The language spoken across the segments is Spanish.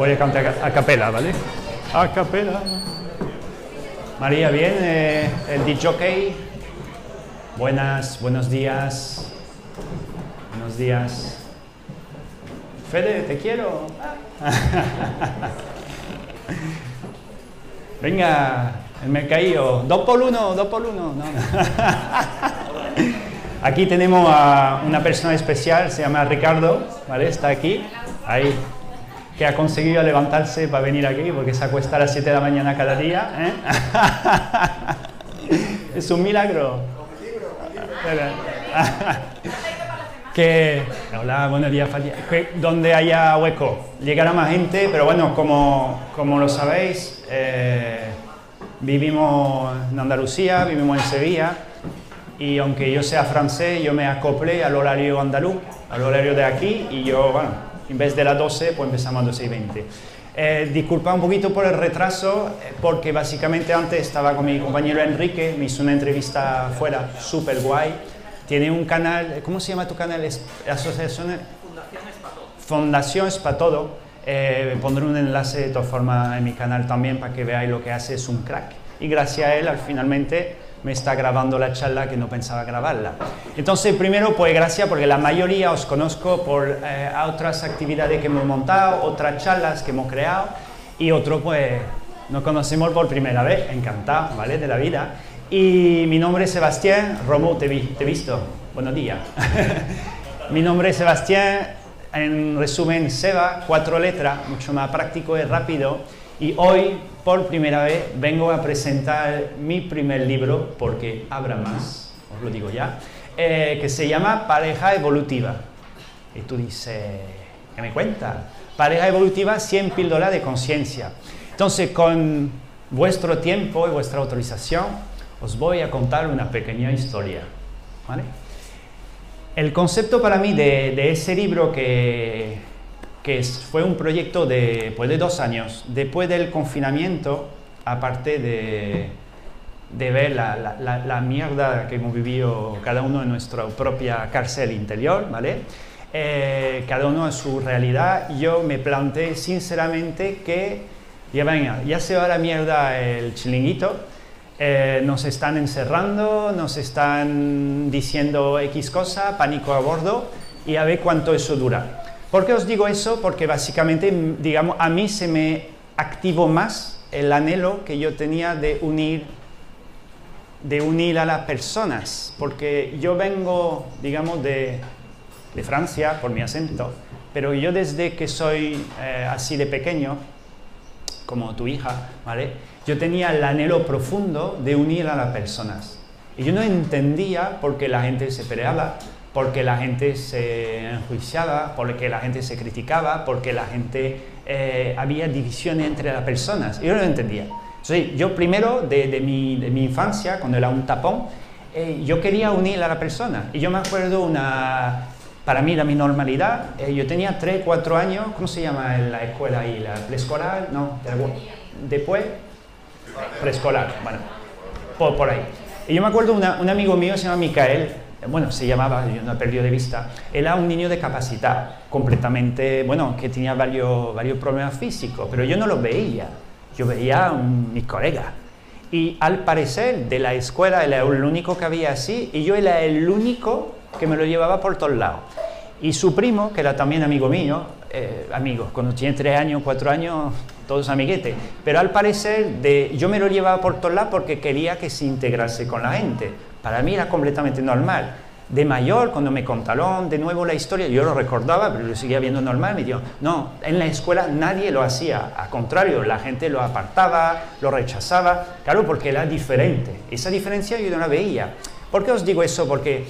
Voy a cantar a capela, ¿vale? A capela. María, bien, eh, el DJ. Buenas, buenos días. Buenos días. Fede, te quiero. Venga, el mercadillo. Dos por uno, dos por uno. No. Aquí tenemos a una persona especial, se llama Ricardo, ¿vale? Está aquí, ahí, que ha conseguido levantarse para venir aquí porque se acuesta a las 7 de la mañana cada día. ¿eh? es un milagro. que, hola, buenos días, que donde haya hueco, llegará más gente, pero bueno, como, como lo sabéis, eh, vivimos en Andalucía, vivimos en Sevilla, y aunque yo sea francés, yo me acople al horario andaluz, al horario de aquí, y yo, bueno, en vez de las 12, pues empezamos a 12 y 20. Eh, disculpa un poquito por el retraso, eh, porque básicamente antes estaba con mi compañero Enrique, me hizo una entrevista fuera, súper guay. Tiene un canal, ¿cómo se llama tu canal? Asociación Fundación Espatodo. Fundación Espatodo. Eh, pondré un enlace de todas formas en mi canal también para que veáis lo que hace, es un crack. Y gracias a él, al finalmente, me está grabando la charla que no pensaba grabarla. Entonces, primero, pues gracias porque la mayoría os conozco por eh, otras actividades que hemos montado, otras charlas que hemos creado y otro, pues, nos conocemos por primera vez, encantado, ¿vale? De la vida. Y mi nombre es Sebastián, Romo, te, te he visto, buenos días. mi nombre es Sebastián, en resumen, Seba, cuatro letras, mucho más práctico y rápido. Y hoy por primera vez vengo a presentar mi primer libro, porque habrá más, os lo digo ya, eh, que se llama Pareja Evolutiva. Y tú dices, ¿qué me cuenta? Pareja Evolutiva, 100 píldoras de conciencia. Entonces, con vuestro tiempo y vuestra autorización, os voy a contar una pequeña historia. ¿vale? El concepto para mí de, de ese libro que que fue un proyecto de, pues de dos años, después del confinamiento, aparte de, de ver la, la, la, mierda que hemos vivido cada uno en nuestra propia cárcel interior, ¿vale? Eh, cada uno en su realidad, yo me planteé sinceramente que ya venga, ya se va la mierda el chilinguito, eh, nos están encerrando, nos están diciendo X cosa, pánico a bordo, y a ver cuánto eso dura. ¿Por qué os digo eso? Porque básicamente, digamos, a mí se me activó más el anhelo que yo tenía de unir, de unir a las personas, porque yo vengo, digamos, de, de Francia por mi acento, pero yo desde que soy eh, así de pequeño, como tu hija, ¿vale? Yo tenía el anhelo profundo de unir a las personas. Y yo no entendía por qué la gente se peleaba, porque la gente se enjuiciaba, porque la gente se criticaba, porque la gente eh, había divisiones entre las personas. Yo no lo entendía. Entonces, yo primero, de, mi, de mi, infancia, cuando era un tapón, eh, yo quería unir a la persona. Y yo me acuerdo una... Para mí, la mi normalidad, eh, yo tenía 3, 4 años, ¿cómo se llama en la escuela ahí? ¿La preescolar? No, después, preescolar, bueno, por, por, ahí. Y yo me acuerdo una, un amigo mío se llama Micael, bueno, se llamaba, yo no he perdido de vista, era un niño de capacidad completamente, bueno, que tenía varios, varios problemas físicos, pero yo no lo veía, yo veía a mis colegas. Y al parecer de la escuela era el único que había así y yo era el único que me lo llevaba por todos lados. Y su primo, que era también amigo mío, eh, amigos, cuando tiene tres años, cuatro años, todos amiguetes, pero al parecer de, yo me lo llevaba por todos lados porque quería que se integrase con la gente para mí era completamente normal. De mayor, cuando me contaron de nuevo la historia, yo lo recordaba, pero lo seguía viendo normal, me dijo, no, en la escuela nadie lo hacía, al contrario, la gente lo apartaba, lo rechazaba, claro, porque era diferente. Esa diferencia yo no la veía. ¿Por qué os digo eso? Porque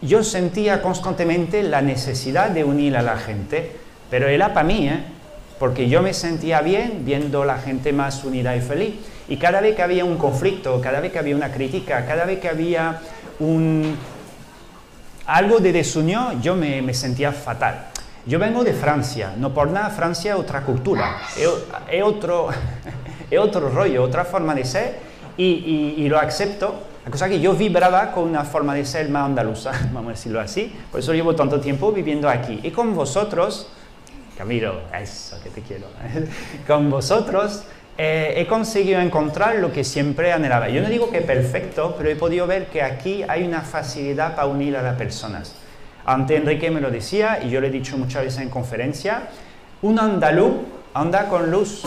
yo sentía constantemente la necesidad de unir a la gente, pero era para mí, ¿eh? Porque yo me sentía bien viendo la gente más unida y feliz. Y cada vez que había un conflicto, cada vez que había una crítica, cada vez que había un, algo de desunión, yo me, sentía fatal. Yo vengo de Francia, no por nada Francia es otra cultura, es, otro, es otro rollo, otra forma de ser y, y, lo acepto. La cosa que yo vibraba con una forma de ser más andaluza, vamos a decirlo así, por eso llevo tanto tiempo viviendo aquí. Y con vosotros, Camilo, eso que te quiero, con vosotros, eh, he conseguido encontrar lo que siempre anhelaba. Yo no digo que perfecto, pero he podido ver que aquí hay una facilidad para unir a las personas. Ante Enrique me lo decía, y yo le he dicho muchas veces en conferencia, un andaluz anda con luz.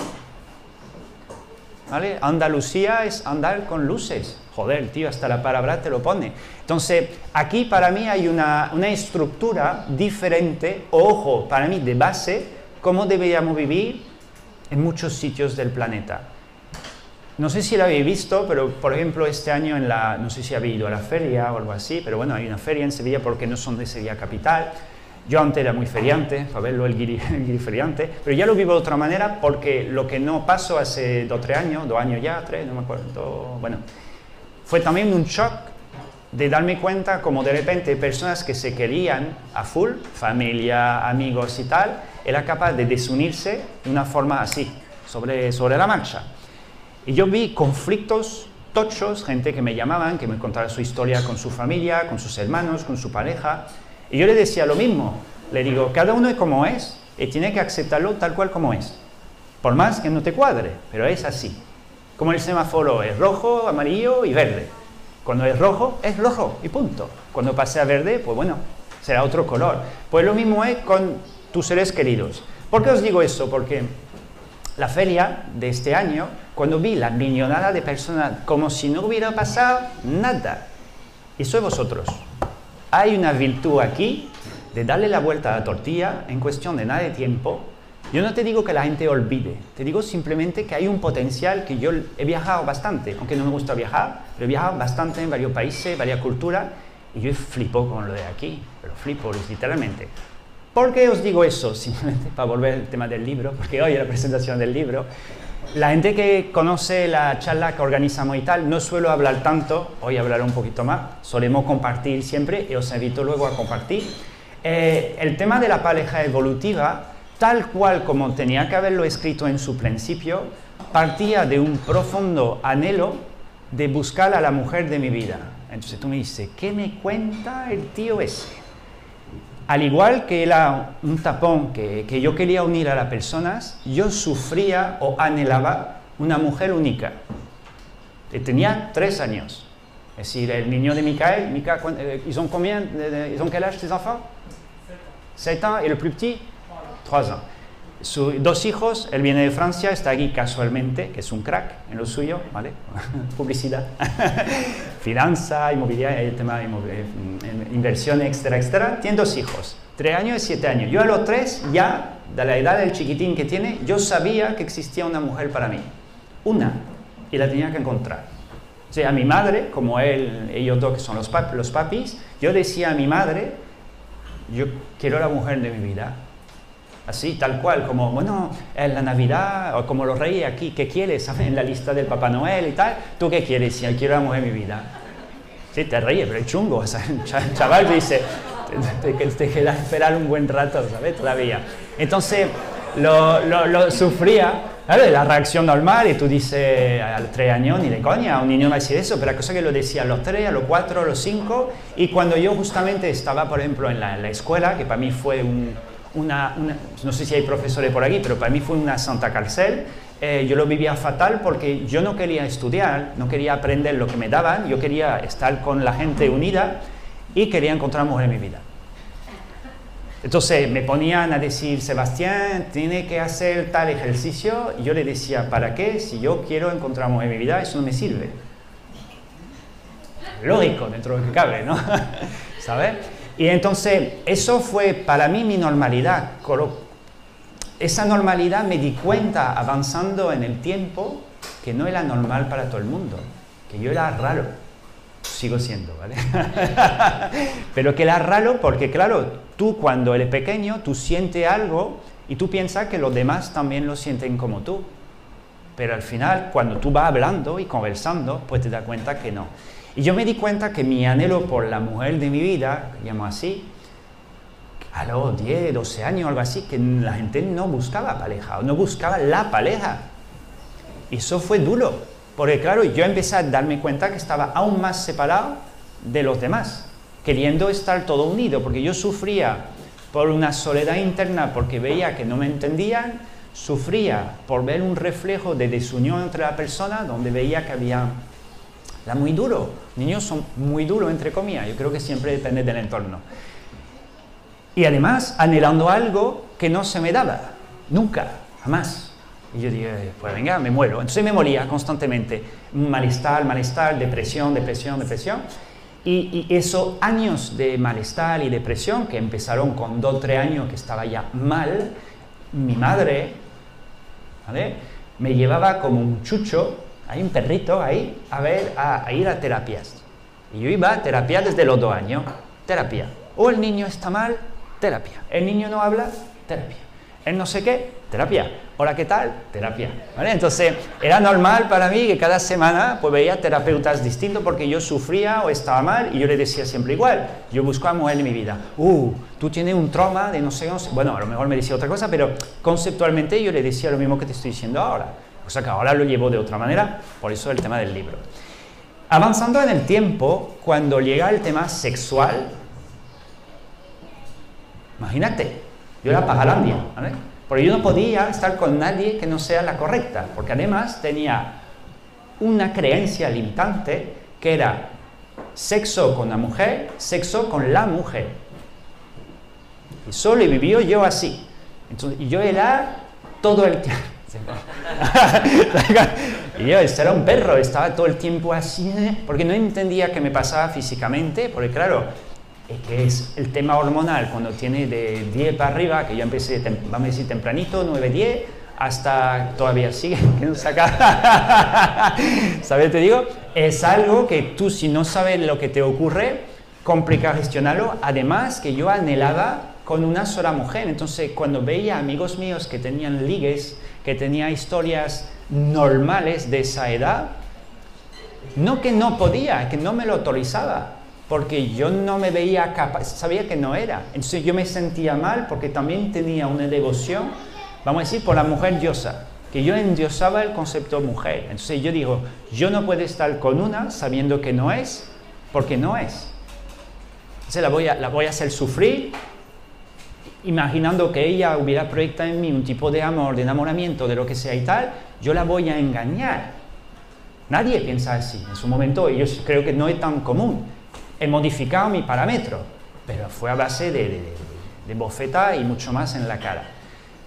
¿Vale? Andalucía es andar con luces. Joder, tío, hasta la palabra te lo pone. Entonces, aquí para mí hay una, una estructura diferente, ojo, para mí de base, cómo deberíamos vivir en muchos sitios del planeta. No sé si lo habéis visto, pero por ejemplo este año en la, no sé si habéis ido a la feria o algo así, pero bueno, hay una feria en Sevilla porque no son de Sevilla capital. Yo antes era muy feriante, verlo el guiri, feriante, pero ya lo vivo de otra manera porque lo que no pasó hace dos o tres años, dos años ya, tres, no me acuerdo, bueno, fue también un shock de darme cuenta como de repente personas que se querían a full, familia, amigos y tal, era capaz de desunirse de una forma así, sobre, sobre la marcha. Y yo vi conflictos tochos, gente que me llamaban, que me contaba su historia con su familia, con sus hermanos, con su pareja. Y yo le decía lo mismo. Le digo, cada uno es como es y tiene que aceptarlo tal cual como es. Por más que no te cuadre, pero es así. Como el semáforo es rojo, amarillo y verde. Cuando es rojo, es rojo y punto. Cuando pase a verde, pues bueno, será otro color. Pues lo mismo es con tus seres queridos. ¿Por qué os digo eso? Porque la feria de este año, cuando vi la millonada de personas como si no hubiera pasado nada, y soy vosotros, hay una virtud aquí de darle la vuelta a la tortilla en cuestión de nada de tiempo. Yo no te digo que la gente olvide, te digo simplemente que hay un potencial que yo he viajado bastante, aunque no me gusta viajar, pero he viajado bastante en varios países, varias culturas, y yo flipo con lo de aquí, pero flipo literalmente. ¿Por qué os digo eso? Simplemente para volver al tema del libro, porque hoy es la presentación del libro. La gente que conoce la charla que organizamos y tal, no suelo hablar tanto, hoy hablaré un poquito más, solemos compartir siempre y os invito luego a compartir. Eh, el tema de la pareja evolutiva, tal cual como tenía que haberlo escrito en su principio, partía de un profundo anhelo de buscar a la mujer de mi vida. Entonces tú me dices, ¿qué me cuenta el tío ese? al igual que era un tapón que, yo quería unir a las personas, yo sufría o anhelaba una mujer única. Tenía tres años. Es decir, el niño de Michael, Mika, eh, ¿ils ont combien, ils ont quel âge tes enfants? Ans. Trois ans. Sus dos hijos, él viene de Francia, está aquí casualmente, que es un crack en lo suyo, ¿vale? Publicidad, finanza, inmobiliaria, el tema de inversión, etcétera, etcétera. Tiene dos hijos, tres años y siete años. Yo a los tres, ya, de la edad del chiquitín que tiene, yo sabía que existía una mujer para mí. Una. Y la tenía que encontrar. O sea, a mi madre, como él, ellos dos que son los papis, yo decía a mi madre, yo quiero la mujer de mi vida así, tal cual, como, bueno, en la Navidad, o como los reyes aquí, ¿qué quieres? En la lista del Papá Noel y tal, ¿tú qué quieres? Si quiero la mujer de mi vida. Sí, te ríes, pero es chungo, o sea, el chaval dice, te, te, te queda esperar un buen rato, ¿sabes? Todavía. Entonces, lo, lo, sufría, la reacción normal, y tú dices, a los tres años, ni de coña, un niño a decir eso, pero la cosa que lo decía a los tres, a los cuatro, a los cinco, y cuando yo justamente estaba, por ejemplo, en la, en la escuela, que para mí fue un, una, no sé si hay profesores por aquí, pero para mí fue una santa cárcel. Eh, yo lo vivía fatal porque yo no quería estudiar, no quería aprender lo que me daban, yo quería estar con la gente unida y quería encontrar mujer en mi vida. Entonces me ponían a decir, Sebastián, tiene que hacer tal ejercicio, y yo le decía, ¿para qué? Si yo quiero encontrar mujer en mi vida, eso no me sirve. Lógico, dentro de lo que cabe, ¿no? ¿Sabes? Y entonces, eso fue para mí mi normalidad. Esa normalidad me di cuenta avanzando en el tiempo que no era normal para todo el mundo, que yo era raro. Sigo siendo, ¿vale? Pero que era raro porque, claro, tú cuando eres pequeño, tú sientes algo y tú piensas que los demás también lo sienten como tú. Pero al final, cuando tú vas hablando y conversando, pues te das cuenta que no. Y yo me di cuenta que mi anhelo por la mujer de mi vida, llamo así, a los 10, 12 años, algo así, que la gente no buscaba pareja, o no buscaba la pareja. Y eso fue duro, porque claro, yo empecé a darme cuenta que estaba aún más separado de los demás, queriendo estar todo unido, porque yo sufría por una soledad interna porque veía que no me entendían, sufría por ver un reflejo de desunión entre la persona donde veía que había la muy duro. Niños son muy duros, entre comillas, yo creo que siempre depende del entorno. Y además anhelando algo que no se me daba, nunca, jamás. Y yo dije, pues venga, me muero. Entonces me moría constantemente. Malestar, malestar, depresión, depresión, depresión. Y, esos años de malestar y depresión, que empezaron con dos o tres años que estaba ya mal, mi madre me llevaba como un chucho, hay un perrito ahí, a, ver, a, ir a terapias. Y yo iba a terapia desde los dos años, terapia. O el niño está mal, terapia. El niño no habla, terapia. El no sé qué, terapia. Hola, ¿qué tal? Terapia. Entonces, era normal para mí que cada semana pues, veía terapeutas distintos porque yo sufría o estaba mal y yo le decía siempre igual. Yo buscaba mujer en mi vida. Uh, tú tienes un trauma de no sé, no sé. Bueno, a lo mejor me decía otra cosa, pero conceptualmente yo le decía lo mismo que te estoy diciendo ahora. O sea que ahora lo llevo de otra manera, por eso el tema del libro. Avanzando en el tiempo, cuando llega el tema sexual, imagínate, yo era pagalandia, ¿vale? Porque yo no podía estar con nadie que no sea la correcta, porque además tenía una creencia limitante que era sexo con la mujer, sexo con la mujer. Y solo vivió yo así. y yo era todo el tiempo. y yo era un perro, estaba todo el tiempo así, porque no entendía qué me pasaba físicamente, porque claro, que es el tema hormonal, cuando tiene de 10 para arriba, que yo empecé, vamos a decir, tempranito, 9, 10, hasta todavía sigue, que no. ¿Sabes? Te digo, es algo que tú, si no sabes lo que te ocurre, complica gestionarlo. Además, que yo anhelaba con una sola mujer. Entonces, cuando veía amigos míos que tenían ligues, que tenían historias normales de esa edad, no que no podía, que no me lo autorizaba porque yo no me veía capaz, sabía que no era. Entonces yo me sentía mal porque también tenía una devoción, vamos a decir, por la mujer diosa, que yo endiosaba el concepto mujer. Entonces yo digo, yo no puedo estar con una sabiendo que no es, porque no es. Entonces la voy a, la voy a hacer sufrir, imaginando que ella hubiera proyectado en mí un tipo de amor, de enamoramiento, de lo que sea y tal, yo la voy a engañar. Nadie piensa así en su momento, yo creo que no es tan común he modificado mi parámetro, pero fue a base de, de, bofeta y mucho más en la cara.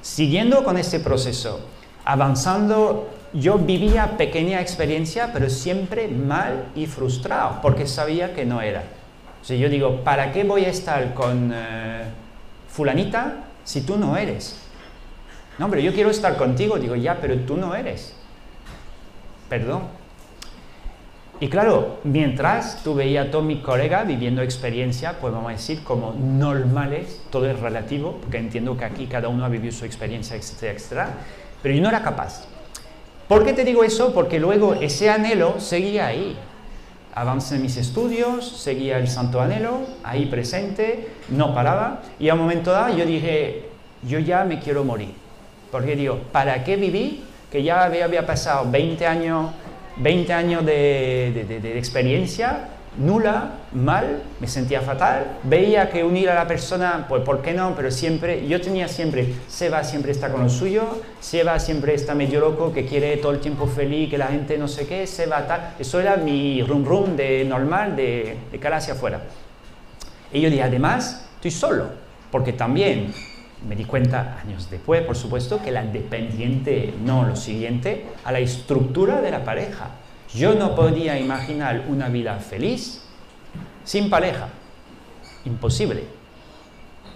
Siguiendo con ese proceso, avanzando, yo vivía pequeña experiencia, pero siempre mal y frustrado, porque sabía que no era. O sea, yo digo, ¿para qué voy a estar con eh, fulanita si tú no eres? No, hombre, yo quiero estar contigo. Digo, ya, pero tú no eres. Perdón, y claro, mientras tú veías a todos mis colegas viviendo experiencias, pues vamos decir, como normales, todo es relativo, porque entiendo que aquí cada uno ha vivido su experiencia, etcétera, etcétera, pero yo no era capaz. ¿Por qué te digo eso? Porque luego ese anhelo seguía ahí. Avancé mis estudios, seguía el santo anhelo, ahí presente, no paraba, y a un momento dado yo dije, yo ya me quiero morir. Porque digo, ¿para qué viví? Que ya había, había pasado 20 años 20 años de, experiencia nula, mal, me sentía fatal, veía que unir a la persona, pues ¿por qué no? Pero siempre, yo tenía siempre, Seba siempre está con lo suyo, Seba siempre está medio loco, que quiere todo el tiempo feliz, que la gente no sé qué, Seba tal, eso era mi rum rum de normal, de, de cara hacia afuera. Y yo dije, además, estoy solo, porque también me di cuenta años después, por supuesto, que la dependiente, no lo siguiente, a la estructura de la pareja. Yo no podía imaginar una vida feliz sin pareja. Imposible.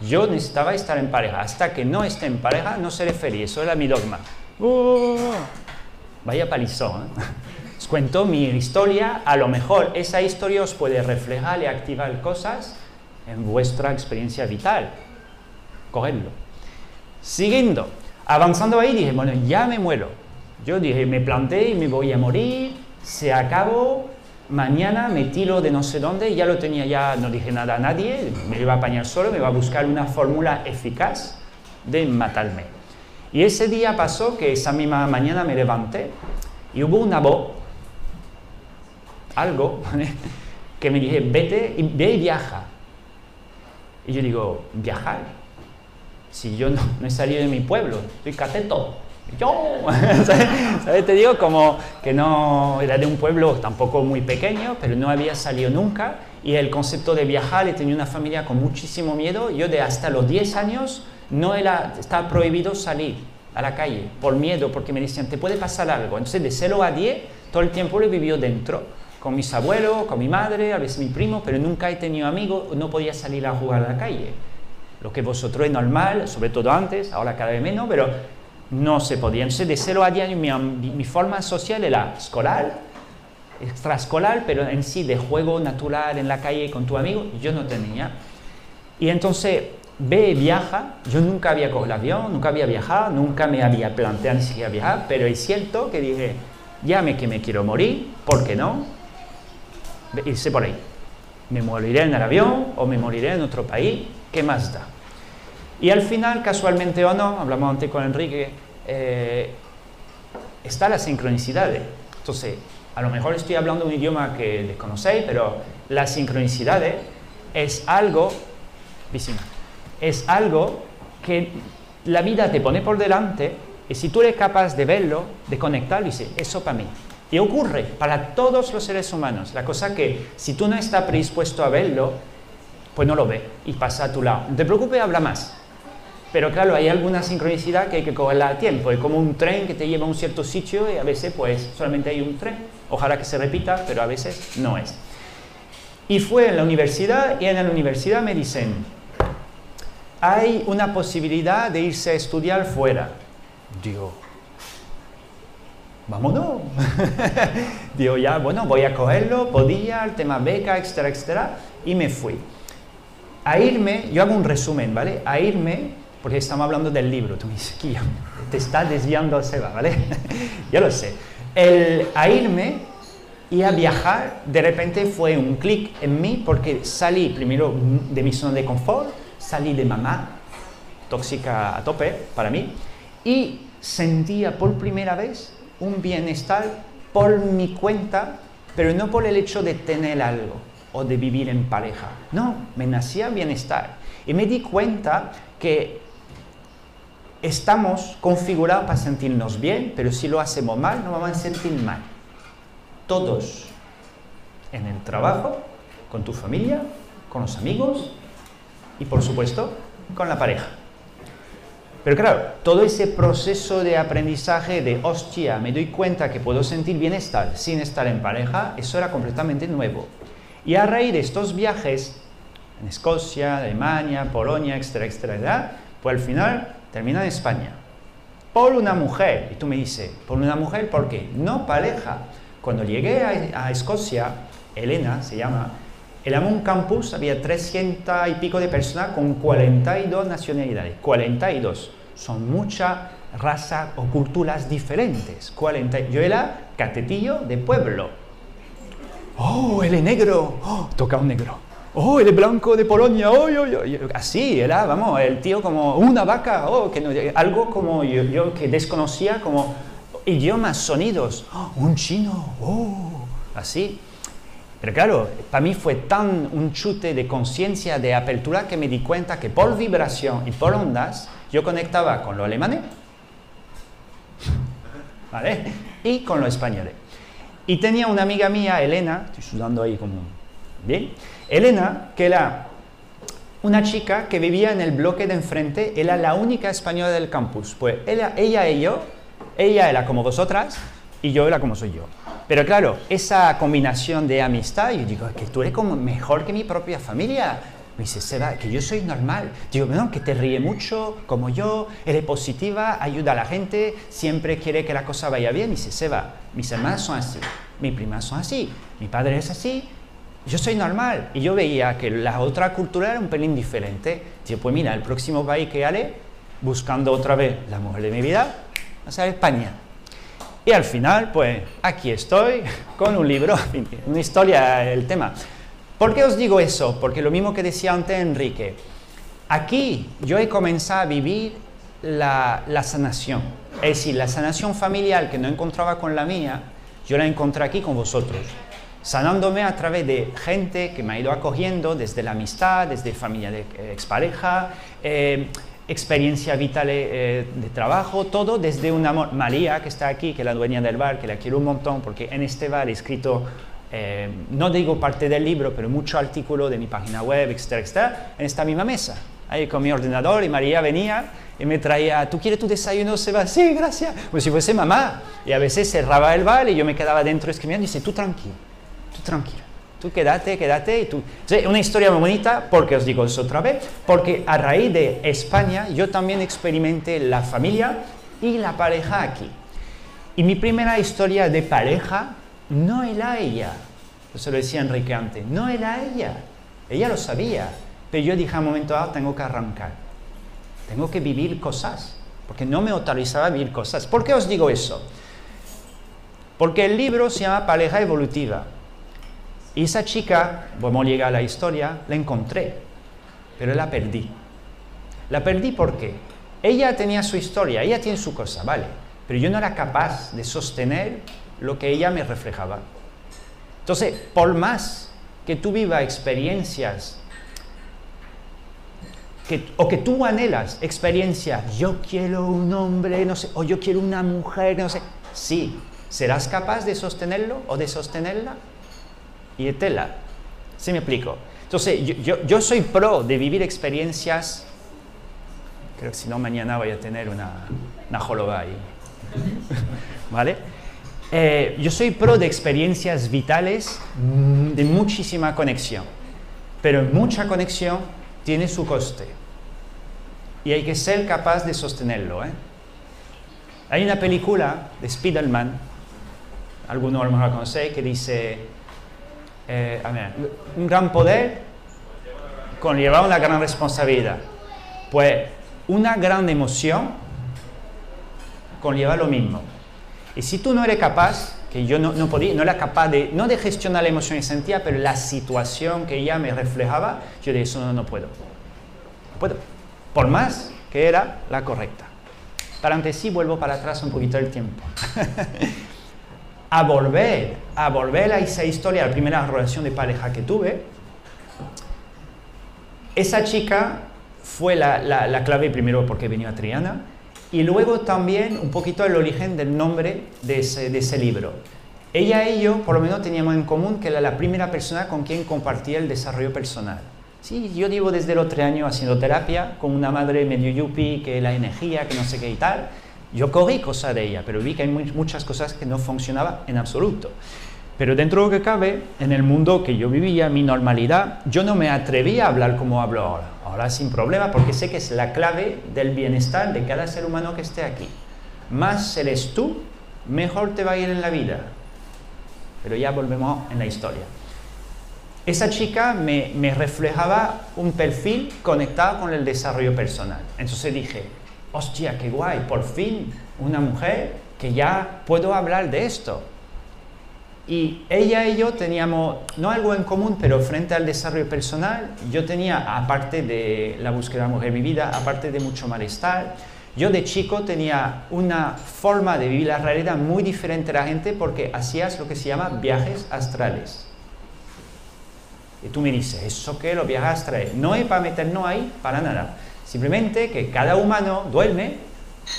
Yo necesitaba estar en pareja. Hasta que no esté en pareja, no seré feliz. Eso era mi dogma. ¡Oh! vaya palizón. ¿eh? Os cuento mi historia. A lo mejor esa historia os puede reflejar y activar cosas en vuestra experiencia vital cogerlo. Siguiendo, avanzando ahí, dije, bueno, ya me muero. Yo dije, me planté y me voy a morir, se acabó, mañana me tiro de no sé dónde, ya lo tenía, ya no dije nada a nadie, me iba a apañar solo, me iba a buscar una fórmula eficaz de matarme. Y ese día pasó que esa misma mañana me levanté y hubo una voz, algo, que me dije, vete, ve y viaja. Y yo digo, ¿viajar? si yo no, no he salido de mi pueblo, soy cateto, yo, ¿sabes? Te digo como que no era de un pueblo tampoco muy pequeño, pero no había salido nunca y el concepto de viajar, he tenido una familia con muchísimo miedo, yo de hasta los 10 años no era, estaba prohibido salir a la calle por miedo, porque me decían, te puede pasar algo. Entonces de 0 a 10, todo el tiempo lo he vivido dentro, con mis abuelos, con mi madre, a veces mi primo, pero nunca he tenido amigos, no podía salir a jugar a la calle. Lo que vosotros es normal, sobre todo antes, ahora cada vez menos, pero no se podía. Entonces, de 0 a 10 mi, mi, forma social era escolar, extraescolar, pero en sí de juego natural en la calle con tu amigo, yo no tenía. Y entonces, ve, viaja, yo nunca había cogido el avión, nunca había viajado, nunca me había planteado ni siquiera viajar, pero es cierto que dije, ya me que me quiero morir, ¿por qué no? Irse por ahí. Me moriré en el avión o me moriré en otro país, ¿qué más da? Y al final, casualmente o no, hablamos antes con Enrique, eh, está la sincronicidad. Entonces, a lo mejor estoy hablando un idioma que desconocéis, pero la sincronicidad es algo, es algo que la vida te pone por delante y si tú eres capaz de verlo, de conectarlo, dice, eso para mí. Y ocurre para todos los seres humanos. La cosa que si tú no estás predispuesto a verlo, pues no lo ve y pasa a tu lado. No te preocupes, habla más. Pero claro, hay alguna sincronicidad que hay que cogerla a tiempo. Es como un tren que te lleva a un cierto sitio y a veces pues solamente hay un tren. Ojalá que se repita, pero a veces no es. Y fue en la universidad y en la universidad me dicen, hay una posibilidad de irse a estudiar fuera. Digo, vámonos. Digo, ya, bueno, voy a cogerlo, podía, el tema beca, etcétera, etcétera, y me fui. A irme, yo hago un resumen, ¿vale? A irme porque estamos hablando del libro. Tú me dices, te está desviando Seba, ¿vale? Yo lo sé. El a irme y a viajar, de repente fue un clic en mí porque salí primero de mi zona de confort, salí de mamá, tóxica a tope para mí, y sentía por primera vez un bienestar por mi cuenta, pero no por el hecho de tener algo o de vivir en pareja. No, me nacía bienestar. Y me di cuenta que estamos configurados para sentirnos bien, pero si lo hacemos mal, nos vamos a sentir mal. Todos. En el trabajo, con tu familia, con los amigos y por supuesto con la pareja. Pero claro, todo ese proceso de aprendizaje de hostia, me doy cuenta que puedo sentir bienestar sin estar en pareja, eso era completamente nuevo. Y a raíz de estos viajes en Escocia, Alemania, Polonia, etcétera, etcétera, pues al final termina en España. Por una mujer. Y tú me dices, ¿por una mujer por qué? No pareja. Cuando llegué a, Escocia, Elena se llama, en un campus había 300 y pico de personas con 42 nacionalidades. 42. Son muchas razas o culturas diferentes. 40. Yo era catetillo de pueblo. Oh, es negro. Oh, toca un negro oh, el blanco de Polonia, oh, así era, vamos, el tío como una vaca, oh, que no, algo como yo, que desconocía como idiomas, sonidos, oh, un chino, oh, así. Pero claro, para mí fue tan un chute de conciencia, de apertura, que me di cuenta que por vibración y por ondas yo conectaba con lo alemán. Y con lo español. Y tenía una amiga mía, Elena, estoy sudando ahí como, ¿bien? Elena, que era una chica que vivía en el bloque de enfrente, era la única española del campus. Pues ella, ella y yo, ella era como vosotras y yo era como soy yo. Pero claro, esa combinación de amistad, yo digo, que tú eres como mejor que mi propia familia. Me dice, Seba, que yo soy normal. Digo, no, que te ríe mucho, como yo, eres positiva, ayuda a la gente, siempre quiere que la cosa vaya bien. Y dice, Seba, mis hermanas son así, mis primas son así, mi padre es así, yo soy normal. Y yo veía que la otra cultura era un pelín diferente. Yo, pues mira, el próximo país que haré, buscando otra vez la mujer de mi vida, va a ser España. Y al final, pues aquí estoy con un libro, una historia, el tema. ¿Por qué os digo eso? Porque lo mismo que decía antes Enrique, aquí yo he comenzado a vivir la, la sanación. Es decir, la sanación familiar que no encontraba con la mía, yo la encontré aquí con vosotros sanándome a través de gente que me ha ido acogiendo desde la amistad, desde familia de expareja, eh, experiencia vital eh, de trabajo, todo desde un amor. María, que está aquí, que es la dueña del bar, que la quiero un montón, porque en este bar he escrito, eh, no digo parte del libro, pero mucho artículo de mi página web, etcétera, etcétera, en esta misma mesa. Ahí con mi ordenador y María venía y me traía, ¿tú quieres tu desayuno, Seba? Sí, gracias. Como si fuese mamá. Y a veces cerraba el bar y yo me quedaba dentro escribiendo y dice, tú tranquilo, tú tranquilo. Tú quédate, quédate. Y tú... una historia muy bonita, porque os digo eso otra vez, porque a raíz de España yo también experimenté la familia y la pareja aquí. Y mi primera historia de pareja no era ella. Eso lo decía Enrique antes. No era ella. Ella lo sabía. Pero yo dije a un momento dado, tengo que arrancar. Tengo que vivir cosas. Porque no me autorizaba a vivir cosas. ¿Por qué os digo eso? Porque el libro se llama Pareja Evolutiva. Y esa chica, vamos a llegar a la historia, la encontré, pero la perdí. La perdí porque ella tenía su historia, ella tiene su cosa, vale, pero yo no era capaz de sostener lo que ella me reflejaba. Entonces, por más que tú vivas experiencias o que tú anhelas experiencias, yo quiero un hombre, no sé, o yo quiero una mujer, no sé, sí, ¿serás capaz de sostenerlo o de sostenerla? Y tela. ¿Sí me explico? Entonces, yo, soy pro de vivir experiencias. Creo que si no, mañana voy a tener una, una joloba ahí. ¿Vale? Eh, yo soy pro de experiencias vitales de muchísima conexión. Pero mucha conexión tiene su coste. Y hay que ser capaz de sostenerlo. ¿eh? Hay una película de Spiderman, algunos lo conocéis, que dice eh, un gran poder conlleva una gran responsabilidad. Pues una gran emoción conlleva lo mismo. Y si tú no eres capaz, que yo no, no podía, no era capaz de, no de gestionar la emoción que sentía, pero la situación que ella me reflejaba, yo dije, eso no, no puedo. No puedo. Por más que era la correcta. Para antes sí vuelvo para atrás un poquito del tiempo. a volver, a volver a esa historia, a la primera relación de pareja que tuve, esa chica fue la, clave primero porque venía Triana y luego también un poquito el origen del nombre de ese, de ese libro. Ella y yo por lo menos teníamos en común que era la primera persona con quien compartía el desarrollo personal. Sí, yo llevo desde los tres años haciendo terapia con una madre medio yuppie, que la energía, que no sé qué y tal. Yo cogí cosas de ella, pero vi que hay muchas cosas que no funcionaban en absoluto. Pero dentro de lo que cabe, en el mundo que yo vivía, mi normalidad, yo no me atrevía a hablar como hablo ahora. Ahora sin problema, porque sé que es la clave del bienestar de cada ser humano que esté aquí. Más eres tú, mejor te va a ir en la vida. Pero ya volvemos en la historia. Esa chica me, me reflejaba un perfil conectado con el desarrollo personal. Entonces dije, hostia, qué guay, por fin una mujer que ya puedo hablar de esto. Y ella y yo teníamos, no algo en común, pero frente al desarrollo personal, yo tenía, aparte de la búsqueda de mujer vivida, aparte de mucho malestar, yo de chico tenía una forma de vivir la realidad muy diferente a la gente porque hacías lo que se llama viajes astrales. Y tú me dices, ¿eso qué? Los viajes astrales. No es para meternos ahí, para nada. Simplemente que cada humano duerme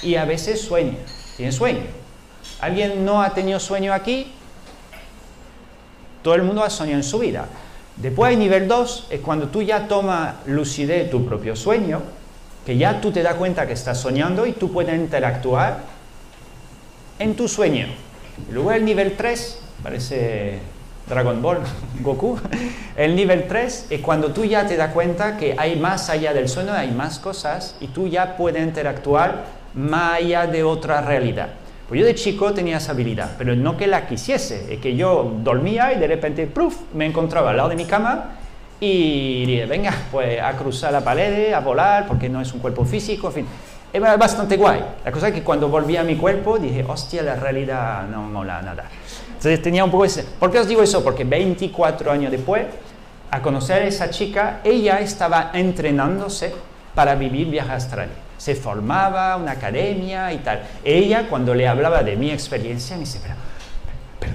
y a veces sueña, tiene sueño. ¿Alguien no ha tenido sueño aquí? Todo el mundo ha soñado en su vida. Después hay nivel 2, es cuando tú ya tomas lucidez tu propio sueño, que ya tú te das cuenta que estás soñando y tú puedes interactuar en tu sueño. Luego el nivel 3, parece Dragon Ball, Goku. El nivel 3 es cuando tú ya te das cuenta que hay más allá del sueño, hay más cosas y tú ya puedes interactuar más allá de otra realidad. Pues yo de chico tenía esa habilidad, pero no que la quisiese, es que yo dormía y de repente, ¡pruf!, me encontraba al lado de mi cama y dije, venga, pues a cruzar la pared, a volar, porque no es un cuerpo físico, en fin. Era bastante guay. La cosa es que cuando volví a mi cuerpo dije, hostia, la realidad no mola nada. Entonces tenía un poco ese... ¿Por qué os digo eso? Porque 24 años después, a conocer a esa chica, ella estaba entrenándose para vivir viajes astrales. Se formaba una academia y tal. Ella, cuando le hablaba de mi experiencia, me dice, pero,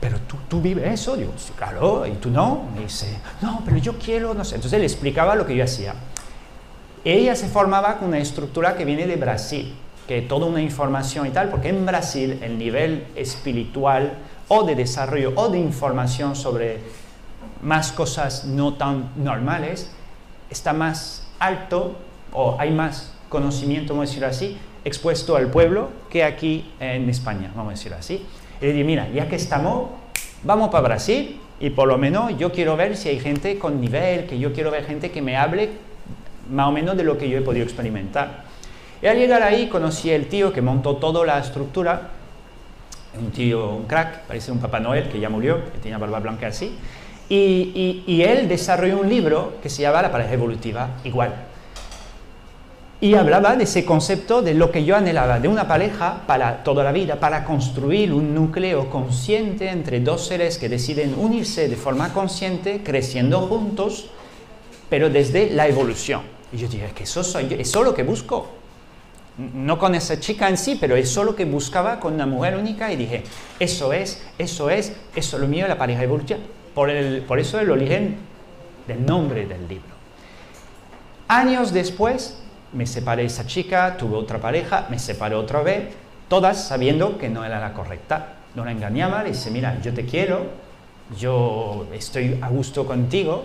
pero, tú, tú, vives eso. Digo, sí, claro, y tú no. Me dice, no, pero yo quiero, no sé. Entonces le explicaba lo que yo hacía. Ella se formaba con una estructura que viene de Brasil, que toda una información y tal, porque en Brasil el nivel espiritual o de desarrollo o de información sobre más cosas no tan normales está más alto o hay más conocimiento, vamos a decir así, expuesto al pueblo que aquí en España, vamos a decir así. Y le dije, mira, ya que estamos, vamos para Brasil y por lo menos yo quiero ver si hay gente con nivel, que yo quiero ver gente que me hable más o menos de lo que yo he podido experimentar. Y al llegar ahí conocí el tío que montó toda la estructura, un tío, un crack, parece un Papá Noel que ya murió, que tenía barba blanca así, y, y él desarrolló un libro que se llama La pareja evolutiva igual. Y hablaba de ese concepto de lo que yo anhelaba, de una pareja para toda la vida, para construir un núcleo consciente entre dos seres que deciden unirse de forma consciente, creciendo juntos, pero desde la evolución. Y yo dije, que eso soy yo, eso es lo que busco. No con esa chica en sí, pero es lo que buscaba con una mujer única y dije, eso es, eso es, eso es lo mío, la pareja evolutiva. Por, el, por eso el origen del nombre del libro. Años después, me separé de esa chica, tuve otra pareja, me separé otra vez, todas sabiendo que no era la correcta. No la engañaba, le dice, mira, yo te quiero, yo estoy a gusto contigo,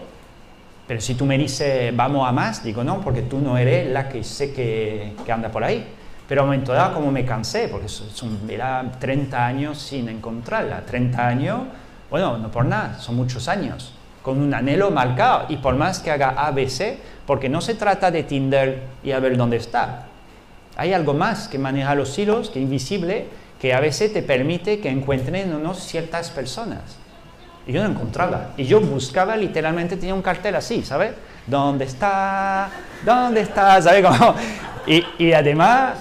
pero si tú me dices, vamos a más, digo, no, porque tú no eres la que sé que, anda por ahí. Pero a un momento dado, como me cansé, porque son, era 30 años sin encontrarla, 30 años, bueno, no por nada, son muchos años con un anhelo marcado y por más que haga ABC, porque no se trata de Tinder y a ver dónde está. Hay algo más que maneja los hilos, que invisible, que a veces te permite que encuentren unos ciertas personas. Y yo no encontraba. Y yo buscaba, literalmente tenía un cartel así, ¿sabes? ¿Dónde está? ¿Dónde está? ¿Sabes cómo? Y, y además,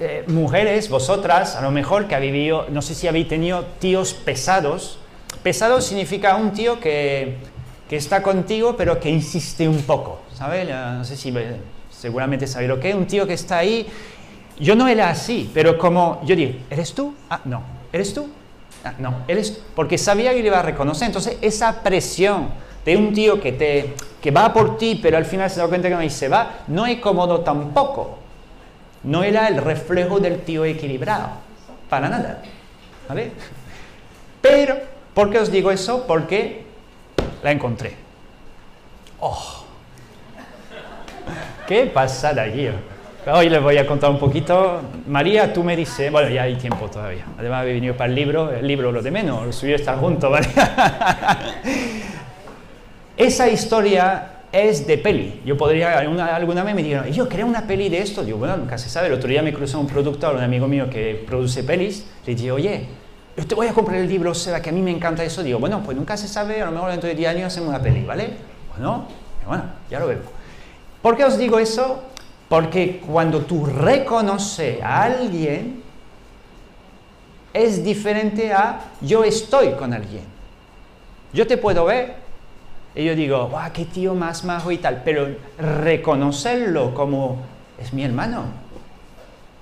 eh, mujeres, vosotras, a lo mejor que habéis vivido, no sé si habéis tenido tíos pesados. Pesado significa un tío que que está contigo, pero que insiste un poco, ¿sabes? No sé si seguramente sabéis lo que es, un tío que está ahí. Yo no era así, pero como yo digo, ¿eres tú? Ah, no. ¿Eres tú? Ah, no. ¿Eres Porque sabía que le iba a reconocer. Entonces, esa presión de un tío que, te, que va por ti, pero al final se da cuenta que no y se va, no es cómodo tampoco. No era el reflejo del tío equilibrado, para nada. ¿Vale? Pero, ¿por qué os digo eso? Porque la encontré. ¡Oh! ¿Qué pasa de allí? Hoy les voy a contar un poquito. María, tú me dices, bueno, ya hay tiempo todavía. Además, he venido para el libro, el libro lo de menos, lo suyo está junto, ¿vale? Esa historia es de peli. Yo podría, alguna, vez me dijeron, yo creo una peli de esto. Digo, bueno, nunca se sabe. El otro día me cruzó un productor, un amigo mío que produce pelis. Le dije, oye, yo te voy a comprar el libro, Seba, que a mí me encanta eso. Digo, bueno, pues nunca se sabe, a lo mejor dentro de 10 años hacemos una peli, ¿vale? Bueno, bueno, ya lo vemos. ¿Por qué os digo eso? Porque cuando tú reconoces a alguien, es diferente a yo estoy con alguien. Yo te puedo ver y yo digo, ¡guau, qué tío más majo y tal! Pero reconocerlo como es mi hermano,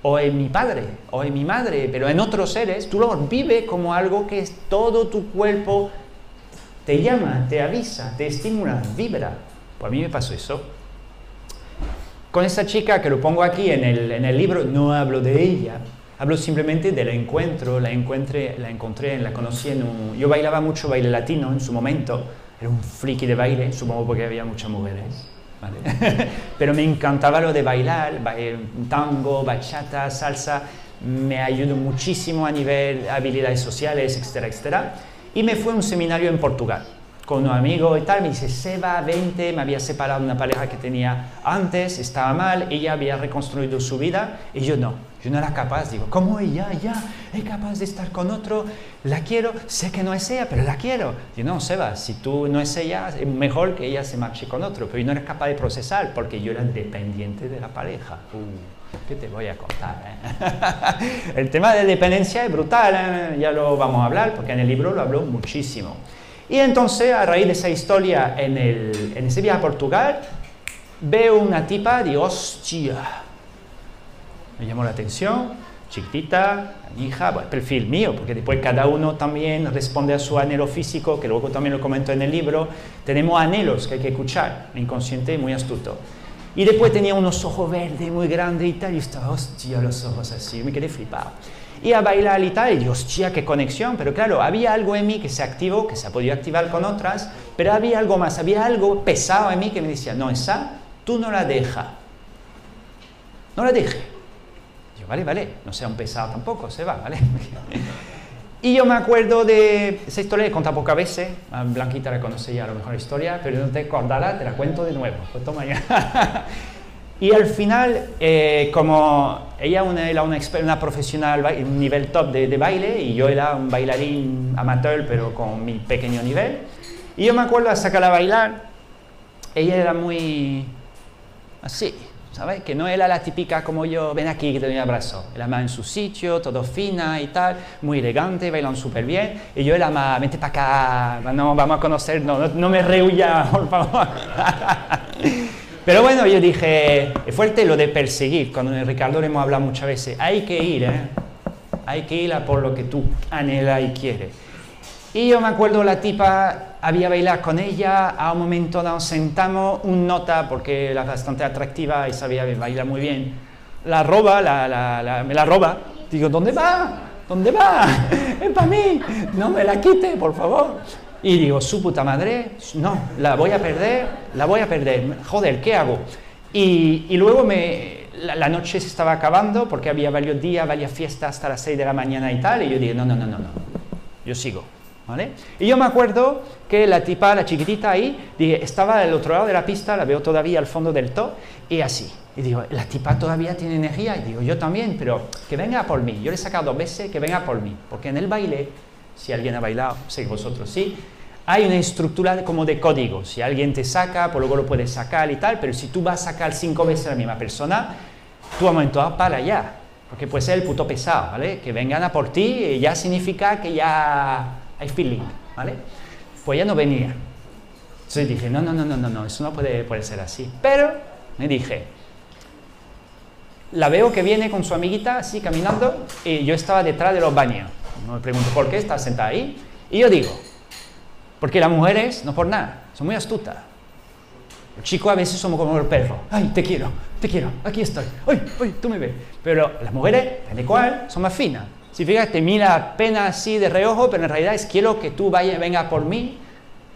o en mi padre, o en mi madre, pero en otros seres, tú lo vives como algo que es todo tu cuerpo te llama, te avisa, te estimula, vibra. Pues a mí me pasó eso. Con esa chica que lo pongo aquí en el, en el libro, no hablo de ella, hablo simplemente del encuentro, la encontré, la encontré, la conocí en un... Yo bailaba mucho baile latino en su momento, era un friki de baile, supongo porque había muchas mujeres. Pero me encantaba lo de bailar, tango, bachata, salsa, me ayudó muchísimo a nivel habilidades sociales, etcétera, etcétera. Y me fue a un seminario en Portugal con un amigo y tal, me dice, Seba, 20, me había separado de una pareja que tenía antes, estaba mal, ella había reconstruido su vida y yo no, yo no era capaz, digo, ¿cómo ella ya es capaz de estar con otro? La quiero, sé que no es ella, pero la quiero. Digo, no, Seba, si tú no es ella, es mejor que ella se marche con otro, pero yo no era capaz de procesar porque yo era dependiente de la pareja. Uh, ¿Qué te voy a contar? Eh? el tema de dependencia es brutal, ¿eh? ya lo vamos a hablar porque en el libro lo hablo muchísimo. Y entonces, a raíz de esa historia, en, el, en ese viaje a Portugal, veo una tipa de hostia. Me llamó la atención, chiquitita, hija, perfil mío, porque después cada uno también responde a su anhelo físico, que luego también lo comento en el libro. Tenemos anhelos que hay que escuchar, inconsciente y muy astuto. Y después tenía unos ojos verdes muy grandes y tal, y estaba, hostia, los ojos así, me quedé flipado. Y a bailar y tal, y hostia, qué conexión, pero claro, había algo en mí que se activó, que se ha podido activar con otras, pero había algo más, había algo pesado en mí que me decía, no, esa, tú no la dejas. No la dejes. Yo, vale, vale, no sea un pesado tampoco, se va, ¿vale? Y yo me acuerdo de esa historia, he contado pocas veces, a Blanquita la conoce ya a lo mejor la historia, pero no te acordarás, te la cuento de nuevo, pues toma ya. y al final, eh, como ella era una, una profesional, un nivel top de, de, baile, y yo era un bailarín amateur, pero con mi pequeño nivel, y yo me acuerdo de sacarla a bailar, ella era muy así, ¿sabes? Que no era la típica como yo, ven aquí que te doy un abrazo. Era más en su sitio, todo fina y tal, muy elegante, bailan súper bien. Y yo era más, vente para acá, no, vamos a conocer, no, no, me rehuya, por favor. Pero bueno, yo dije, es fuerte lo de perseguir, cuando Ricardo le hemos hablado muchas veces, hay que ir, ¿eh? Hay que ir a por lo que tú anhelas y quieres. Y yo me acuerdo la tipa, había bailado con ella, a un momento nos sentamos, un nota, porque era bastante atractiva y sabía bailar muy bien, la roba, la, me la roba, digo, ¿dónde va? ¿Dónde va? Es para mí, no me la quite, por favor. Y digo, su puta madre, no, la voy a perder, la voy a perder, joder, ¿qué hago? Y, y luego me, la, la, noche se estaba acabando porque había varios días, varias fiestas hasta las 6 de la mañana y tal, y yo dije, no, no, no, no, no, yo sigo. Y yo me acuerdo que la tipa, la chiquitita ahí, dije, estaba al otro lado de la pista, la veo todavía al fondo del top, y así. Y digo, la tipa todavía tiene energía, y digo, yo también, pero que venga por mí. Yo le he sacado dos veces, que venga por mí. Porque en el baile, si alguien ha bailado, que vosotros sí, hay una estructura como de código. Si alguien te saca, pues luego lo puedes sacar y tal, pero si tú vas a sacar cinco veces a la misma persona, tú a momento ah, para ya. Porque puede ser el puto pesado, ¿vale? Que vengan a por ti, ya significa que ya hay feeling, ¿vale? Pues ya no venía. Entonces dije, no, no, no, no, no, no, eso no puede, puede ser así. Pero me dije, la veo que viene con su amiguita así caminando y yo estaba detrás de los baños. No me pregunto por qué, está sentada ahí. Y yo digo, porque las mujeres, no por nada, son muy astutas. Los chicos a veces somos como el perro. Ay, te quiero, te quiero, aquí estoy. Ay, ay, tú me ves. Pero las mujeres, de cual, son más finas. Si fíjate, te mira apenas así de reojo, pero en realidad es quiero que tú vaya, venga por mí,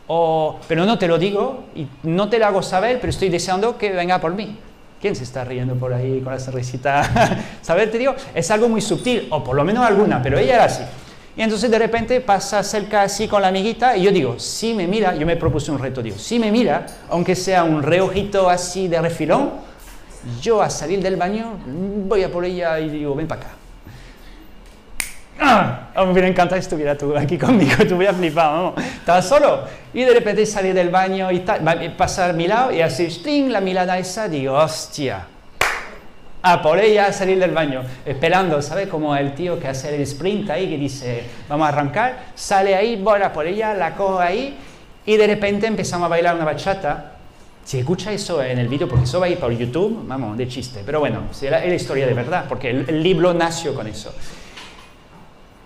o, pero no te lo digo y no te lo hago saber, pero estoy deseando que venga por mí. ¿Quién se está riendo por ahí con la sonrisita? ¿Sabes? Te digo, es algo muy sutil, o por lo menos alguna, pero ella era así. Y entonces de repente pasa cerca así con la amiguita y yo digo, si me mira, yo me propuse un reto, digo, si me mira, aunque sea un reojito así de refilón, yo a salir del baño voy a por ella y digo, ven para acá. ¡Ah! me hubiera encantado estuviera tú aquí conmigo, tú hubieras flipado, ¿no? Estaba solo y de repente salí del baño y tal, pasar a mi lado y así, la mirada esa, digo, hostia, a por ella a salir del baño, esperando, ¿sabes? Como el tío que hace el sprint ahí, que dice, vamos a arrancar, sale ahí, voy a por ella, la cojo ahí y de repente empezamos a bailar una bachata. Si escucha eso en el vídeo, porque eso va a ir por YouTube, vamos, de chiste, pero bueno, es la, historia de verdad, porque el, el libro nació con eso.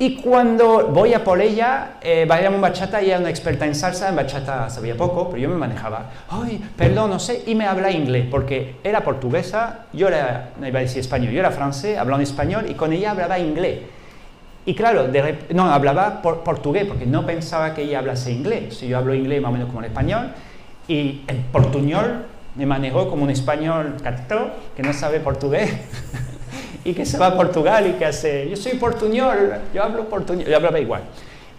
Y cuando voy a por ella, eh, bailamos bachata, ella era una experta en salsa, en bachata sabía poco, pero yo me manejaba. Ay, perdón, no sé, y me habla inglés, porque era portuguesa, yo era, no iba a decir español, yo era francés, hablaba español, y con ella hablaba inglés. Y claro, no, hablaba por, portugués, porque no pensaba que ella hablase inglés. Si yo hablo inglés más o menos como el español, y el portuñol me manejó como un español cató, que no sabe portugués. y que se va a Portugal y que hace, yo soy portuñol, yo hablo portuñol, yo hablaba igual.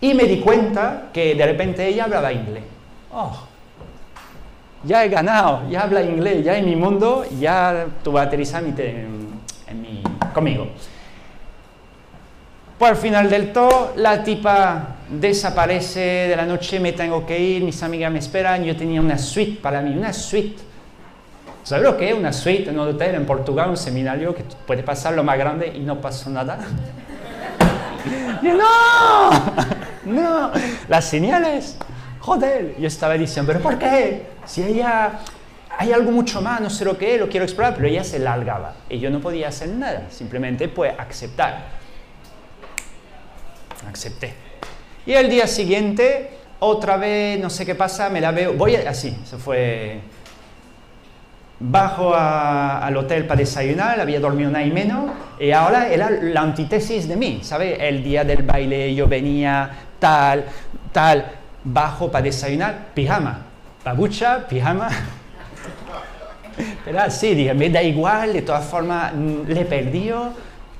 Y me di cuenta que de repente ella hablaba inglés. Oh, ya he ganado, ya habla inglés, ya en mi mundo, ya tú vas a aterrizar en, mi, conmigo. Pues al final del todo, la tipa desaparece de la noche, me tengo que ir, mis amigas me esperan, yo tenía una suite para mí, una suite ¿Sabes lo que es una suite en un hotel en Portugal, un seminario que puede pasar lo más grande y no pasó nada? no, no, las señales, joder, yo estaba diciendo, pero ¿por qué? Si ella, hay algo mucho más, no sé lo que es, lo quiero explorar, pero ella se largaba y yo no podía hacer nada, simplemente pues aceptar. Acepté. Y el día siguiente, otra vez, no sé qué pasa, me la veo, voy así, se fue bajo al hotel para desayunar, había dormido una y menos, y ahora era la antítesis de mí, ¿sabes? El día del baile yo venía tal, tal, bajo para desayunar, pijama, babucha, pijama. Pero así, dije, me da igual, de todas formas mm, le perdido,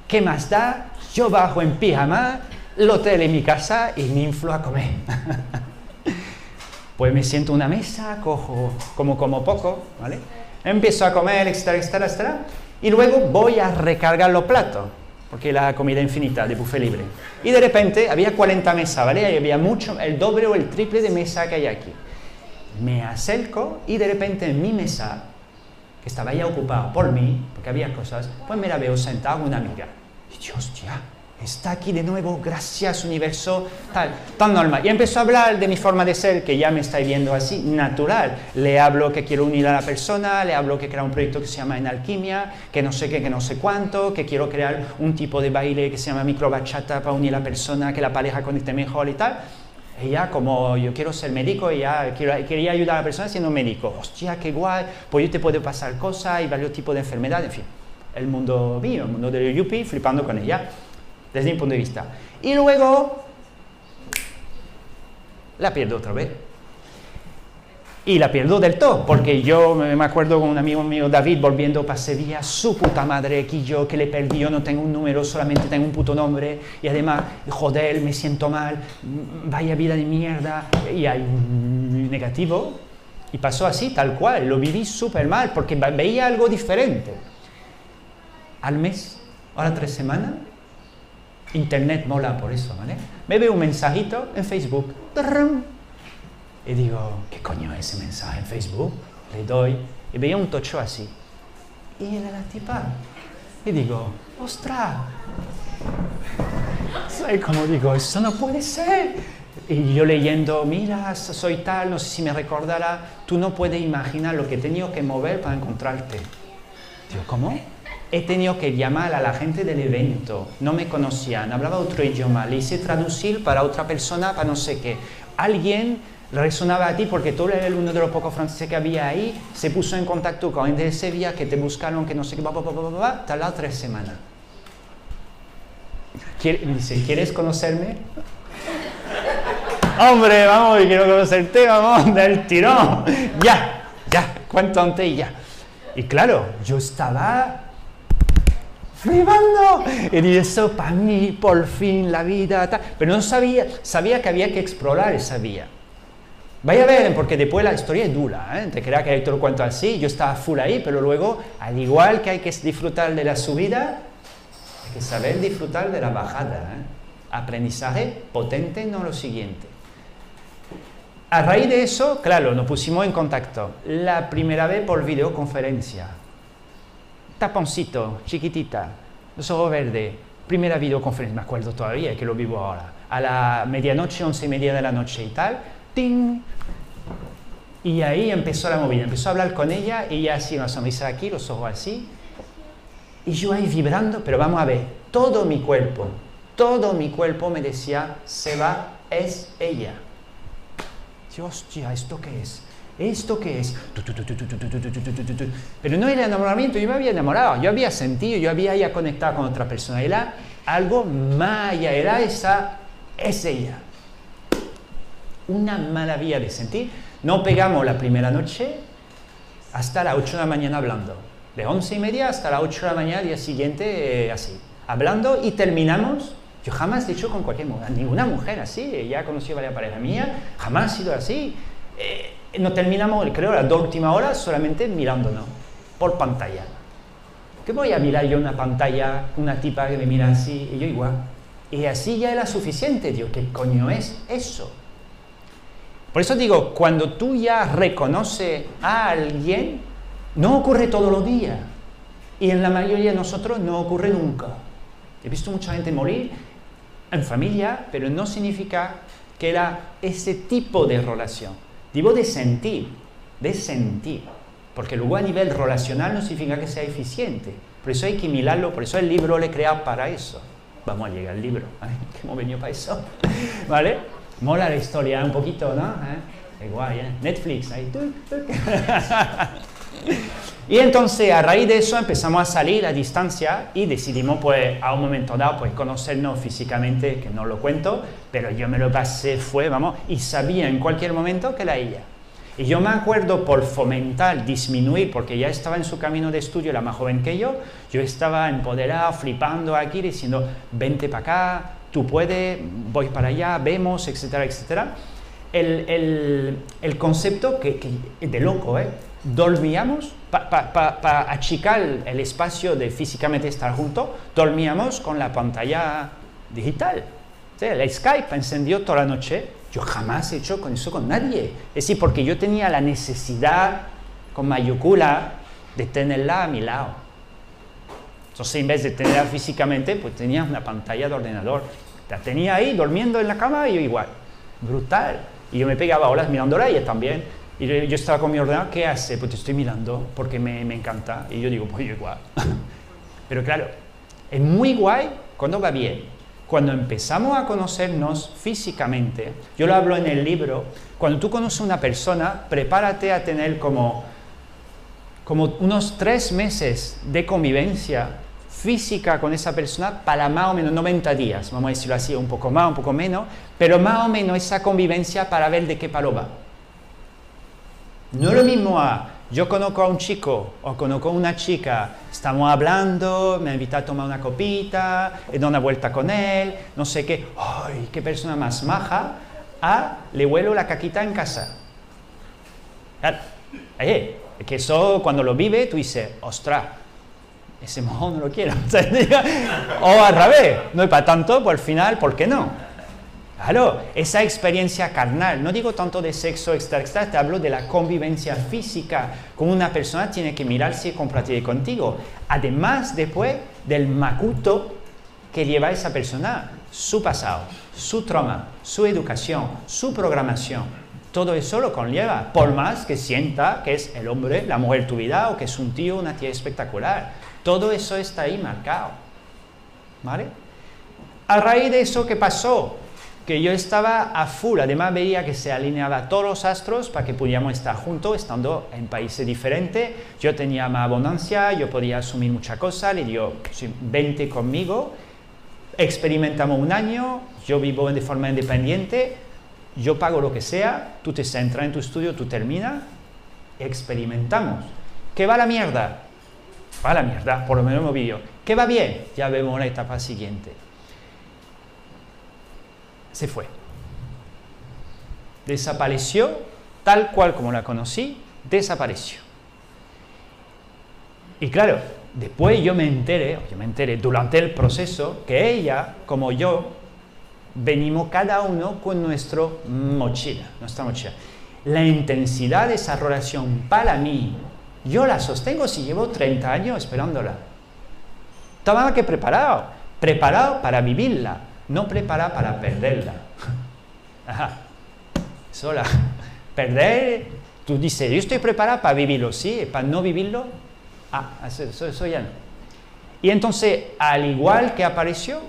¿qué más da? Yo bajo en pijama, el hotel en mi casa y me inflo a comer. pues me siento en una mesa, cojo como como poco, ¿vale? Empiezo a comer, etcétera, etcétera, etcétera. Y luego voy a recargar los platos, porque la comida infinita de buffet libre. Y de repente había 40 mesas, ¿vale? Y había mucho, el doble o el triple de mesa que hay aquí. Me acerco y de repente en mi mesa, que estaba ya ocupada por mí, porque había cosas, pues me la veo sentada una amiga. Y yo, está aquí de nuevo, gracias universo, tal, tan normal. Y empezó a hablar de mi forma de ser, que ya me estáis viendo así, natural. Le hablo que quiero unir a la persona, le hablo que crear un proyecto que se llama En Alquimia, que no sé qué, que no sé cuánto, que quiero crear un tipo de baile que se llama micro bachata para unir a la persona, que la pareja conecte mejor y tal. Ella, como yo quiero ser médico, ella quería ayudar a la persona siendo médico. Hostia, qué guay, pues yo te puedo pasar cosas y varios tipos de enfermedades, en fin. El mundo mío, el mundo de Yuppie, flipando con ella desde mi punto de vista. Y luego la pierdo otra vez. Y la pierdo del todo, porque yo me acuerdo con un amigo mío, David, volviendo para Sevilla, su puta madre, que yo que le perdí, yo no tengo un número, solamente tengo un puto nombre, y además, joder, me siento mal, vaya vida de mierda, y hay un negativo. Y pasó así, tal cual, lo viví súper mal, porque veía algo diferente. Al mes, ahora tres semanas, Internet mola por eso, ¿vale? Me veo un mensajito en Facebook. Y digo, ¿qué coño es ese mensaje en Facebook? Le doy y veía un tocho así. Y era la tipa. Y digo, ¡ostras! ¿Sabes cómo digo? Eso no puede ser. Y yo leyendo, mira, soy tal, no sé si me recordará, tú no puedes imaginar lo que he tenido que mover para encontrarte. Digo, ¿cómo? He tenido que llamar a la gente del evento, no me conocían, hablaba otro idioma, le hice traducir para otra persona, para no sé qué. Alguien resonaba a ti porque tú eres uno de los pocos franceses que había ahí, se puso en contacto con gente de Sevilla que te buscaron, que no sé qué, va, va, va, va, tardó tres semanas. Dice, ¿quieres conocerme? Hombre, vamos, quiero conocerte, vamos, del tirón. Ya, ya, cuánto antes y ya. Y claro, yo estaba flipando. Y eso para mí, por fin, la vida. Pero no sabía, sabía que había que explorar esa vía. Vaya a ver, porque después la historia es dura, ¿eh? te crea que te lo cuento así, yo estaba full ahí, pero luego, al igual que hay que disfrutar de la subida, hay que saber disfrutar de la bajada. ¿eh? Aprendizaje potente, no lo siguiente. A raíz de eso, claro, nos pusimos en contacto. La primera vez por videoconferencia taponcito, chiquitita, los ojos verdes, primera videoconferencia, me acuerdo todavía que lo vivo ahora, a la medianoche, once y media de la noche y tal, ¡ting! Y ahí empezó la movida, empezó a hablar con ella, y ella así, una sonrisa aquí, los ojos así, y yo ahí vibrando, pero vamos a ver, todo mi cuerpo, todo mi cuerpo me decía, se va, es ella. Dios, hostia, ¿esto qué es? ¿Esto qué es? Pero no era enamoramiento, yo me había enamorado, yo había sentido, yo había ya conectado con otra persona. Era algo maya, era esa, es ella. Una maravilla de sentir. No pegamos la primera noche hasta las 8 de la mañana hablando. De 11 y media hasta las 8 de la mañana, día siguiente, así. Hablando y terminamos. Yo jamás he dicho con cualquier mujer, ninguna mujer así. Ya he conocido varias parejas mías, jamás ha sido así. Eh, no terminamos, creo, las dos últimas horas solamente mirándonos por pantalla. ¿Qué voy a mirar yo una pantalla, una tipa que me mira así y yo igual? Y así ya era suficiente, digo, ¿qué coño es eso? Por eso digo, cuando tú ya reconoces a alguien, no ocurre todos los días. Y en la mayoría de nosotros no ocurre nunca. He visto mucha gente morir en familia, pero no significa que era ese tipo de relación. Digo de sentir, de sentir, porque luego a nivel relacional no significa que sea eficiente. Por eso hay que mirarlo, por eso el libro le he creado para eso. Vamos a llegar al libro, ¿vale? que hemos venido para eso. ¿Vale? Mola la historia un poquito, ¿no? ¿Eh? Qué guay, ¿eh? Netflix, ahí. Y entonces a raíz de eso empezamos a salir a distancia y decidimos pues a un momento dado pues conocernos físicamente, que no lo cuento, pero yo me lo pasé, fue, vamos, y sabía en cualquier momento que era ella. Y yo me acuerdo por fomentar, disminuir, porque ya estaba en su camino de estudio, la más joven que yo, yo estaba empoderado, flipando aquí, diciendo, vente para acá, tú puedes, voy para allá, vemos, etcétera, etcétera. El, el, concepto que, que, de loco, ¿eh? Dormíamos, para achicar el espacio de físicamente estar juntos, dormíamos con la pantalla digital. ¿Sí? El Skype encendió toda la noche. Yo jamás he hecho con eso con nadie. Es decir, porque yo tenía la necesidad, con mayúscula, de tenerla a mi lado. Entonces, en vez de tenerla físicamente, pues tenía una pantalla de ordenador. La tenía ahí, durmiendo en la cama, y yo igual. Brutal. Y yo me pegaba horas mirándola ella también. Y yo estaba con mi ordenador, ¿qué hace? Pues te estoy mirando porque me, me encanta. Y yo digo, pues yo igual. Pero claro, es muy guay cuando va bien. Cuando empezamos a conocernos físicamente, yo lo hablo en el libro, cuando tú conoces a una persona, prepárate a tener como, como unos tres meses de convivencia física con esa persona para más o menos 90 días, vamos a decirlo así, un poco más, un poco menos, pero más o menos esa convivencia para ver de qué palo va. No es lo mismo a yo conozco a un chico o conozco a una chica, estamos hablando, me invita a tomar una copita, he dado una vuelta con él, no sé qué, ¡ay, qué persona más maja! A le huelo la caquita en casa. Eh, que eso cuando lo vive tú dices, ostras, ese mojón no lo quiero. o al revés, no es para tanto, pues al final, ¿por qué no? Claro, esa experiencia carnal, no digo tanto de sexo extra, extra, te hablo de la convivencia física con una persona, tiene que mirarse y compartir contigo. Además, después del macuto que lleva esa persona, su pasado, su trauma, su educación, su programación, todo eso lo conlleva, por más que sienta que es el hombre, la mujer tu vida o que es un tío, una tía espectacular. Todo eso está ahí marcado. ¿Vale? A raíz de eso, ¿qué pasó? Que yo estaba a full, además veía que se alineaba todos los astros para que pudiéramos estar juntos, estando en países diferentes, yo tenía más abundancia, yo podía asumir muchas cosas, le digo, vente conmigo, experimentamos un año, yo vivo de forma independiente, yo pago lo que sea, tú te centras en tu estudio, tú terminas, experimentamos. ¿Qué va la mierda? Va la mierda, por lo menos hemos visto. ¿Qué va bien? Ya vemos la etapa siguiente se fue. Desapareció tal cual como la conocí, desapareció. Y claro, después yo me enteré, yo me enteré durante el proceso que ella, como yo, venimos cada uno con nuestra mochila, nuestra mochila. La intensidad de esa relación para mí, yo la sostengo si llevo 30 años esperándola. Estaba que preparado, preparado para vivirla, no prepara para perderla. Ajá. Sola. Perder, tú dices, yo estoy preparada para vivirlo, sí, para no vivirlo, ah, eso, eso ya no. Y entonces, al igual que apareció,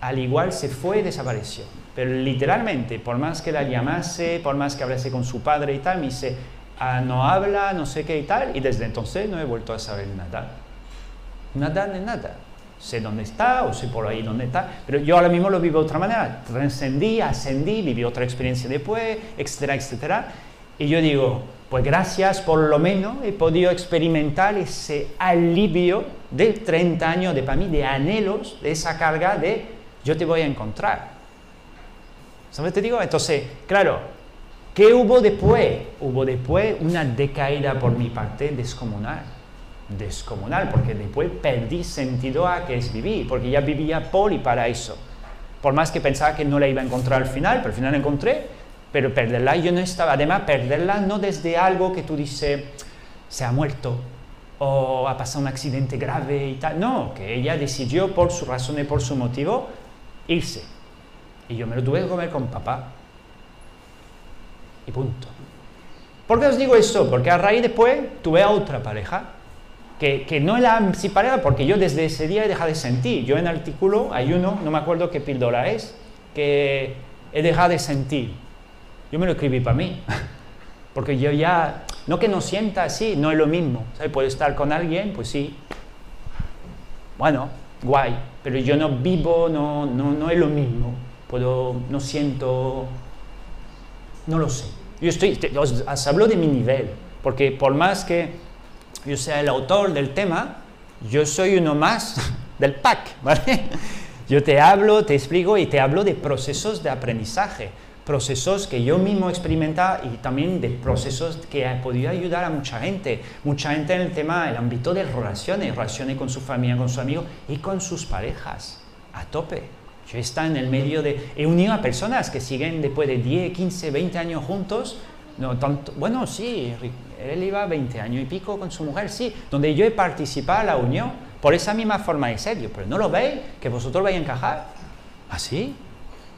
al igual se fue y desapareció. Pero literalmente, por más que la llamase, por más que hablase con su padre y tal, me dice, ah, no habla, no sé qué y tal, y desde entonces no he vuelto a saber nada. Nada de nada sé dónde está o sé por ahí dónde está, pero yo ahora mismo lo vivo de otra manera, trascendí, ascendí, viví otra experiencia después, etcétera, etcétera, y yo digo, pues gracias por lo menos he podido experimentar ese alivio de 30 años de para mí, de anhelos, de esa carga de yo te voy a encontrar. ¿Sabes? Te digo, entonces, claro, ¿qué hubo después? Hubo después una decaída por mi parte descomunal descomunal, porque después perdí sentido a que es vivir, porque ya vivía por y para eso. Por más que pensaba que no la iba a encontrar al final, pero al final la encontré, pero perderla yo no estaba. Además, perderla no desde algo que tú dices, se ha muerto o ha pasado un accidente grave y tal. No, que ella decidió por su razón y por su motivo irse. Y yo me lo tuve que comer con papá. Y punto. ¿Por qué os digo eso? Porque a raíz después tuve a otra pareja que, no es la si pareja, porque yo desde ese día he dejado de sentir. Yo en el artículo hay uno, no me acuerdo qué píldora es, que he dejado de sentir. Yo me lo escribí para mí, porque yo ya No que no sienta así, no es lo mismo. ¿sabes? Puedo estar con alguien, pues sí. Bueno, guay, pero yo no vivo, no, no, no es lo mismo. Puedo, no siento, no lo sé. Yo estoy, os, os hablo de mi nivel, porque por más que yo sea el autor del tema, yo soy uno más del pack, ¿vale? Yo te hablo, te explico y te hablo de procesos de aprendizaje, procesos que yo mismo he experimentado y también de procesos que he podido ayudar a mucha gente, mucha gente en el tema, el ámbito de relaciones, relaciones con su familia, con sus amigos y con sus parejas, a tope. Yo he estado en el medio de, he unido a personas que siguen después de 10, 15, 20 años juntos, no tanto, bueno, sí, él iba 20 años y pico con su mujer, sí, donde yo he participado en la unión por esa misma forma de serio, pero no lo veis, que vosotros vais a encajar. ¿Así?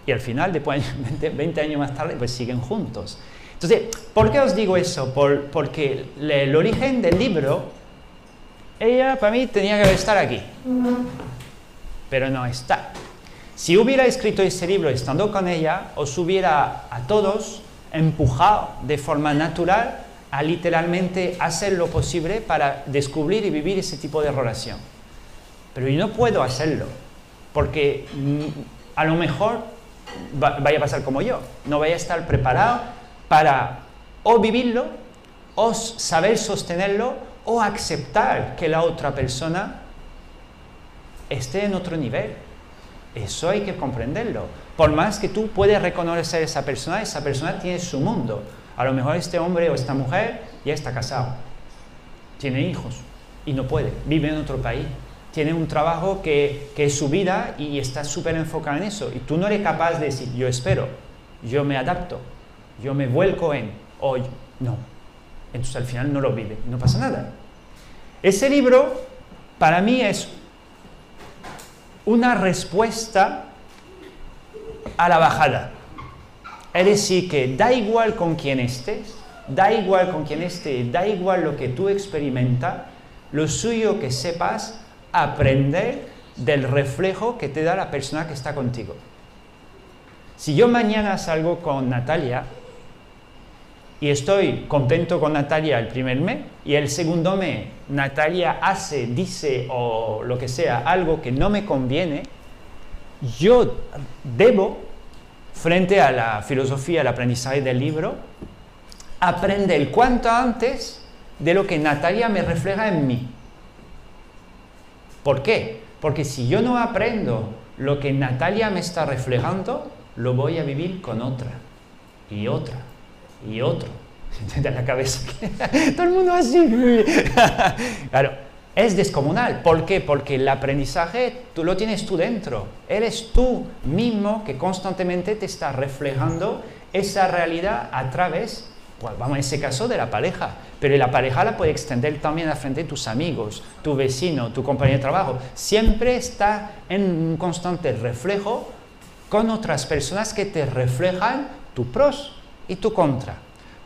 y al final, después, 20, 20, años más tarde, pues siguen juntos. Entonces, ¿por qué os digo eso? Por, porque el origen del libro, ella para mí tenía que estar aquí, pero no está. Si hubiera escrito ese libro estando con ella, os hubiera a todos empujado de forma natural a literalmente hacer lo posible para descubrir y vivir ese tipo de relación. Pero yo no puedo hacerlo, porque mm, a lo mejor vaya a pasar como yo, no vaya a estar preparado para o vivirlo, o saber sostenerlo, o aceptar que la otra persona esté en otro nivel. Eso hay que comprenderlo. Por más que tú puedes reconocer a esa persona, esa persona tiene su mundo. A lo mejor este hombre o esta mujer ya está casado, tiene hijos y no puede, vive en otro país, tiene un trabajo que, es su vida y está súper enfocado en eso. Y tú no eres capaz de decir, yo espero, yo me adapto, yo me vuelco en, o no. Entonces al final no lo vive, no pasa nada. Ese libro para mí es una respuesta a la bajada. Es decir, que da igual con quién estés, da igual con quién estés, da igual lo que tú experimentas, lo suyo que sepas aprender del reflejo que te da la persona que está contigo. Si yo mañana salgo con Natalia y estoy contento con Natalia el primer mes y el segundo mes Natalia hace, dice o lo que sea algo que no me conviene, yo debo frente a la filosofía, el aprendizaje del libro, aprender cuanto antes de lo que Natalia me refleja en mí. ¿Por qué? Porque si yo no aprendo lo que Natalia me está reflejando, lo voy a vivir con otra, y otra, y otro. ¿Se la cabeza? Todo el mundo así. claro, es descomunal. ¿Por qué? Porque el aprendizaje tú lo tienes tú dentro. Eres tú mismo que constantemente te está reflejando esa realidad a través, pues vamos en ese caso, de la pareja. Pero la pareja la puede extender también a frente de tus amigos, tu vecino, tu compañero de trabajo. Siempre está en un constante reflejo con otras personas que te reflejan tu pros y tu contra.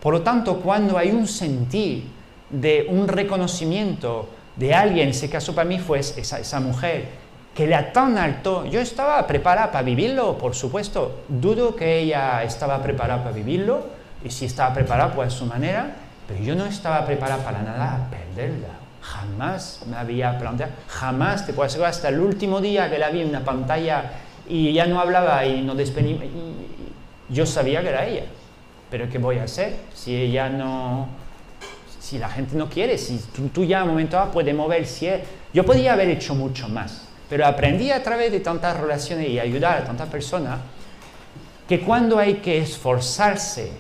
Por lo tanto, cuando hay un sentir de un reconocimiento, de alguien, ese caso para mí fue esa, mujer, que era tan alto, yo estaba preparada para vivirlo, por supuesto, dudo que ella estaba preparada para vivirlo, y si estaba preparada, pues a su manera, pero yo no estaba preparada para nada a perderla. Jamás me había planteado, jamás, te puedo asegurar, hasta el último día que la vi en una pantalla y ya no hablaba y no despedía, yo sabía que era ella. Pero ¿qué voy a hacer si ella no, si la gente no quiere, si tú, ya a un momento dado puedes mover, si yo podría haber hecho mucho más, pero aprendí a través de tantas relaciones y ayudar a tantas personas que cuando hay que esforzarse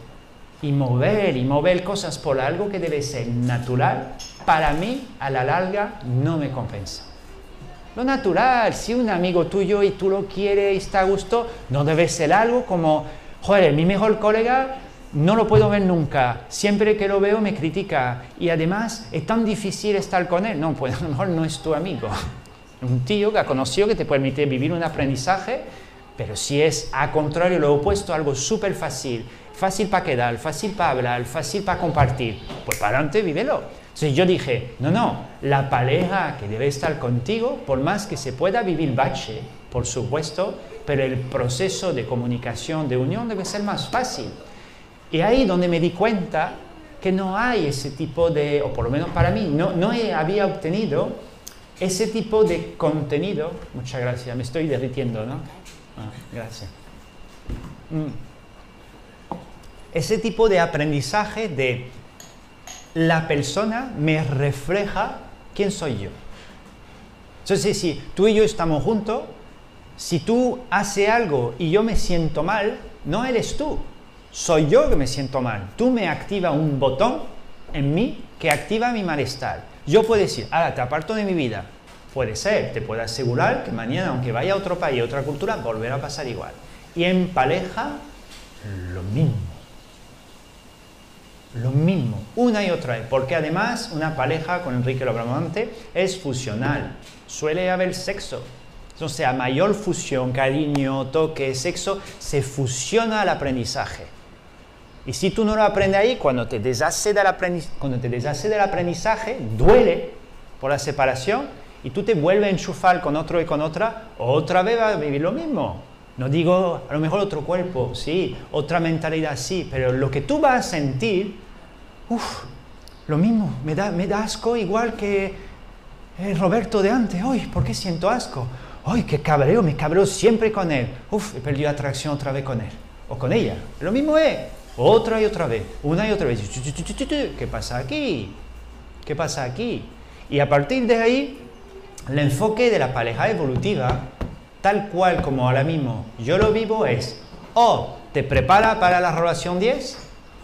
y mover y mover cosas por algo que debe ser natural, para mí a la larga no me compensa. Lo natural, si un amigo tuyo y tú lo quieres y está a gusto, no debe ser algo como, joder, mi mejor colega no lo puedo ver nunca, siempre que lo veo me critica y además es tan difícil estar con él. No, pues a lo mejor no es tu amigo. Un tío que ha conocido que te permite vivir un aprendizaje, pero si es a contrario lo opuesto, algo súper fácil, fácil para quedar, fácil para hablar, fácil para compartir, pues para adelante, vívelo. Entonces yo dije, no, no, la pareja que debe estar contigo, por más que se pueda vivir bache, por supuesto, pero el proceso de comunicación, de unión debe ser más fácil. Y ahí donde me di cuenta que no hay ese tipo de, o por lo menos para mí, no, no había obtenido ese tipo de contenido. Muchas gracias, me estoy derritiendo, ¿no? Ah, gracias. Mm. Ese tipo de aprendizaje de la persona me refleja quién soy yo. Entonces, si tú y yo estamos juntos, si tú haces algo y yo me siento mal, no eres tú, soy yo que me siento mal. Tú me activa un botón en mí que activa mi malestar. Yo puedo decir, ahora te aparto de mi vida. Puede ser, te puedo asegurar que mañana, aunque vaya a otro país, a otra cultura, volverá a pasar igual. Y en pareja, lo mismo. Lo mismo, una y otra vez. Porque además, una pareja, con Enrique lo es fusional. Suele haber sexo. Entonces, a mayor fusión, cariño, toque, sexo, se fusiona el aprendizaje. Y si tú no lo aprendes ahí, cuando te deshace del aprendizaje, cuando te deshace del aprendizaje, duele por la separación y tú te vuelves a enchufar con otro y con otra, otra vez vas a vivir lo mismo. No digo, a lo mejor otro cuerpo, sí, otra mentalidad, sí, pero lo que tú vas a sentir, uff, lo mismo, me da, me da asco igual que el Roberto de antes. Uy, ¿por qué siento asco? Uy, qué cabreo, me cabreo siempre con él. Uf, he perdido atracción otra vez con él. O con ella. Lo mismo es. Otra y otra vez, una y otra vez. ¿Qué pasa aquí? ¿Qué pasa aquí? Y a partir de ahí, el enfoque de la pareja evolutiva, tal cual como ahora mismo yo lo vivo, es o te prepara para la relación 10,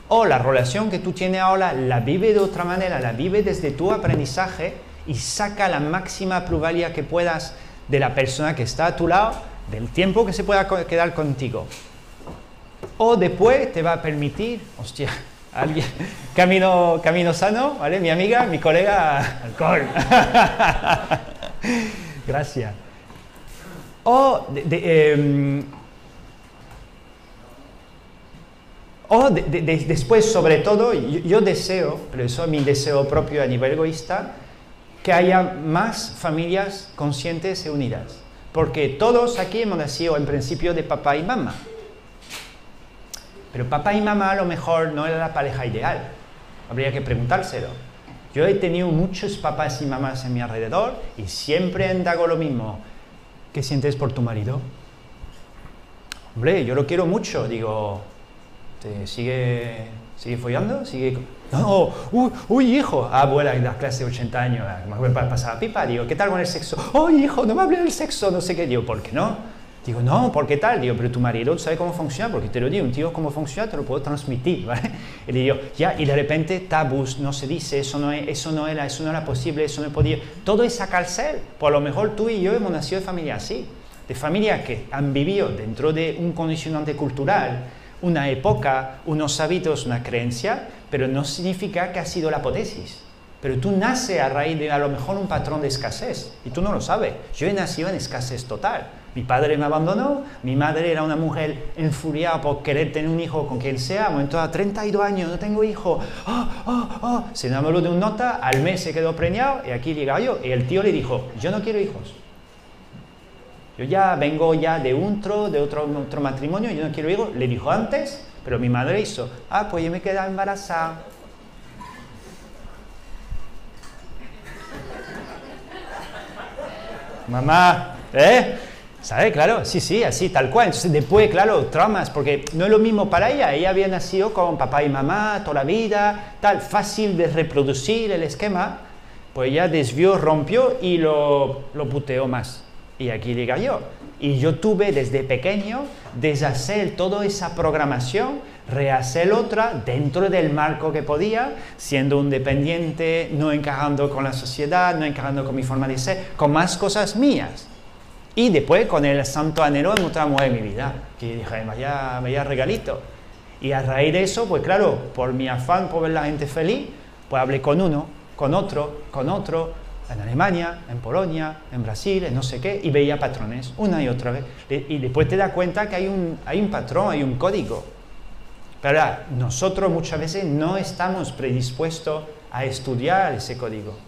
o la relación que tú tienes ahora la vive de otra manera, la vive desde tu aprendizaje y saca la máxima pluralidad que puedas de la persona que está a tu lado, del tiempo que se pueda quedar contigo o después te va a permitir, hostia, alguien, camino, camino sano, ¿vale? Mi amiga, mi colega, alcohol. Gracias. O, em, o después, sobre todo, yo, deseo, pero eso es mi deseo propio a nivel egoísta, que haya más familias conscientes y unidas. Porque todos aquí hemos nacido en principio de papá y mamá. Pero papá y mamá a lo mejor no era la pareja ideal. Habría que preguntárselo. Yo he tenido muchos papás y mamás en mi alrededor y siempre indago lo mismo. ¿Qué sientes por tu marido? Hombre, yo lo quiero mucho. Digo, ¿te sigue, sigue follando? ¿Sigue...? No, uy, uy, hijo. Abuela, en la clase de 80 años, me para pasar pipa. Digo, ¿qué tal con el sexo? Oh, hijo, no me hables del sexo, no sé qué. Digo, ¿por qué no? Digo, no, ¿por qué tal? Digo, pero tu marido sabe cómo funciona, porque te lo digo, un tío cómo funciona, te lo puedo transmitir, ¿vale? Y le ya, y de repente, tabús, no se dice, eso no, es, eso no era, eso no era posible, eso no podía. Todo es sacarse. Por lo mejor tú y yo hemos nacido de familia así, de familias que han vivido dentro de un condicionante cultural, una época, unos hábitos, una creencia, pero no significa que ha sido la apotesis. Pero tú naces a raíz de a lo mejor un patrón de escasez y tú no lo sabes. Yo he nacido en escasez total. Mi padre me abandonó, mi madre era una mujer enfuriada por querer tener un hijo con quien sea, momento a 32 años, no tengo hijo, oh, oh, oh. se enamoró de un nota, al mes se quedó preñado y aquí llega yo. Y el tío le dijo, yo no quiero hijos. Yo ya vengo ya de otro, de otro, otro matrimonio, yo no quiero hijos. Le dijo antes, pero mi madre hizo, ah, pues yo me quedé embarazada. Mamá, ¿eh? ¿Sabe? Claro, sí, sí, así, tal cual. Entonces, después, claro, traumas, porque no es lo mismo para ella. Ella había nacido con papá y mamá toda la vida, tal, fácil de reproducir el esquema. Pues ella desvió, rompió y lo, lo puteó más. Y aquí diga yo. Y yo tuve desde pequeño deshacer toda esa programación, rehacer otra dentro del marco que podía, siendo un dependiente, no encajando con la sociedad, no encajando con mi forma de ser, con más cosas mías. Y después con el santo otra mujer en mi vida, que dije, vaya, vaya regalito. Y a raíz de eso, pues claro, por mi afán por ver la gente feliz, pues hablé con uno, con otro, con otro, en Alemania, en Polonia, en Brasil, en no sé qué, y veía patrones una y otra vez. Y después te das cuenta que hay un, hay un patrón, hay un código. Pero nosotros muchas veces no estamos predispuestos a estudiar ese código.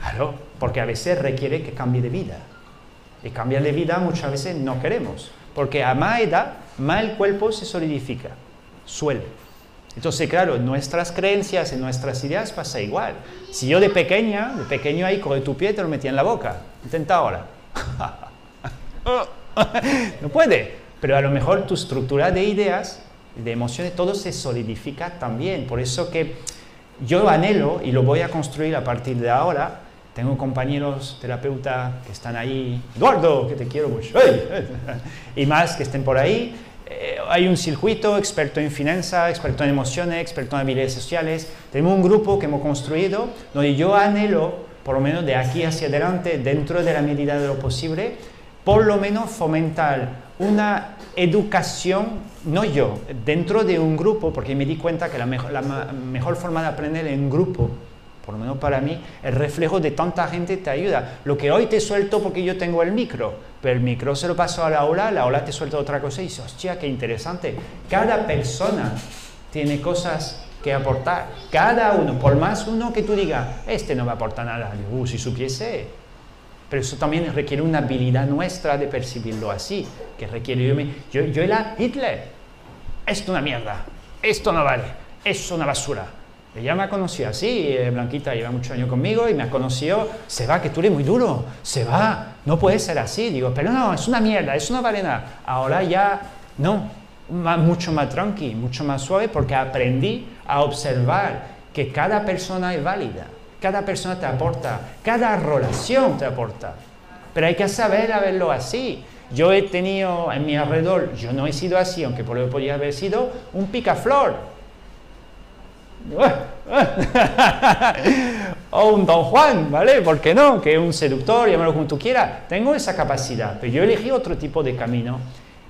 Claro, porque a veces requiere que cambie de vida. Y cambiar de vida muchas veces no queremos, porque a más edad, más el cuerpo se solidifica, suele. Entonces, claro, nuestras creencias y nuestras ideas pasa igual. Si yo de pequeña, de pequeño ahí, coge tu pie, te lo metía en la boca. Intenta ahora. no puede. Pero a lo mejor tu estructura de ideas, de emociones, todo se solidifica también. Por eso que yo anhelo, y lo voy a construir a partir de ahora, tengo compañeros terapeutas que están ahí, Eduardo, que te quiero mucho, y más que estén por ahí. Eh, hay un circuito, experto en finanzas, experto en emociones, experto en habilidades sociales. Tenemos un grupo que hemos construido donde yo anhelo, por lo menos de aquí hacia adelante, dentro de la medida de lo posible, por lo menos fomentar una educación, no yo, dentro de un grupo, porque me di cuenta que la mejor, la mejor forma de aprender en grupo, por lo menos para mí, el reflejo de tanta gente te ayuda. Lo que hoy te suelto porque yo tengo el micro, pero el micro se lo paso a la aula, la aula te suelta otra cosa y dices, hostia, qué interesante. Cada persona tiene cosas que aportar. Cada uno, por más uno que tú digas, este no va a aportar nada. uh, si supiese, pero eso también requiere una habilidad nuestra de percibirlo así, que requiere yo, yo, yo era Hitler, esto es una mierda, esto no vale, es una basura. Ella me ha conocido así, eh, Blanquita lleva muchos años conmigo y me ha conocido, se va, que tú eres muy duro, se va, no puede ser así. Digo, pero no, es una mierda, eso no vale nada. Ahora ya, no, mucho más tranqui, mucho más suave, porque aprendí a observar que cada persona es válida cada persona te aporta, cada relación te aporta. Pero hay que saber a verlo así. Yo he tenido en mi alrededor, yo no he sido así, aunque por lo podría haber sido, un picaflor. o un Don Juan, ¿vale? ¿Por qué no? Que es un seductor, llámalo como tú quieras. Tengo esa capacidad, pero yo elegí otro tipo de camino.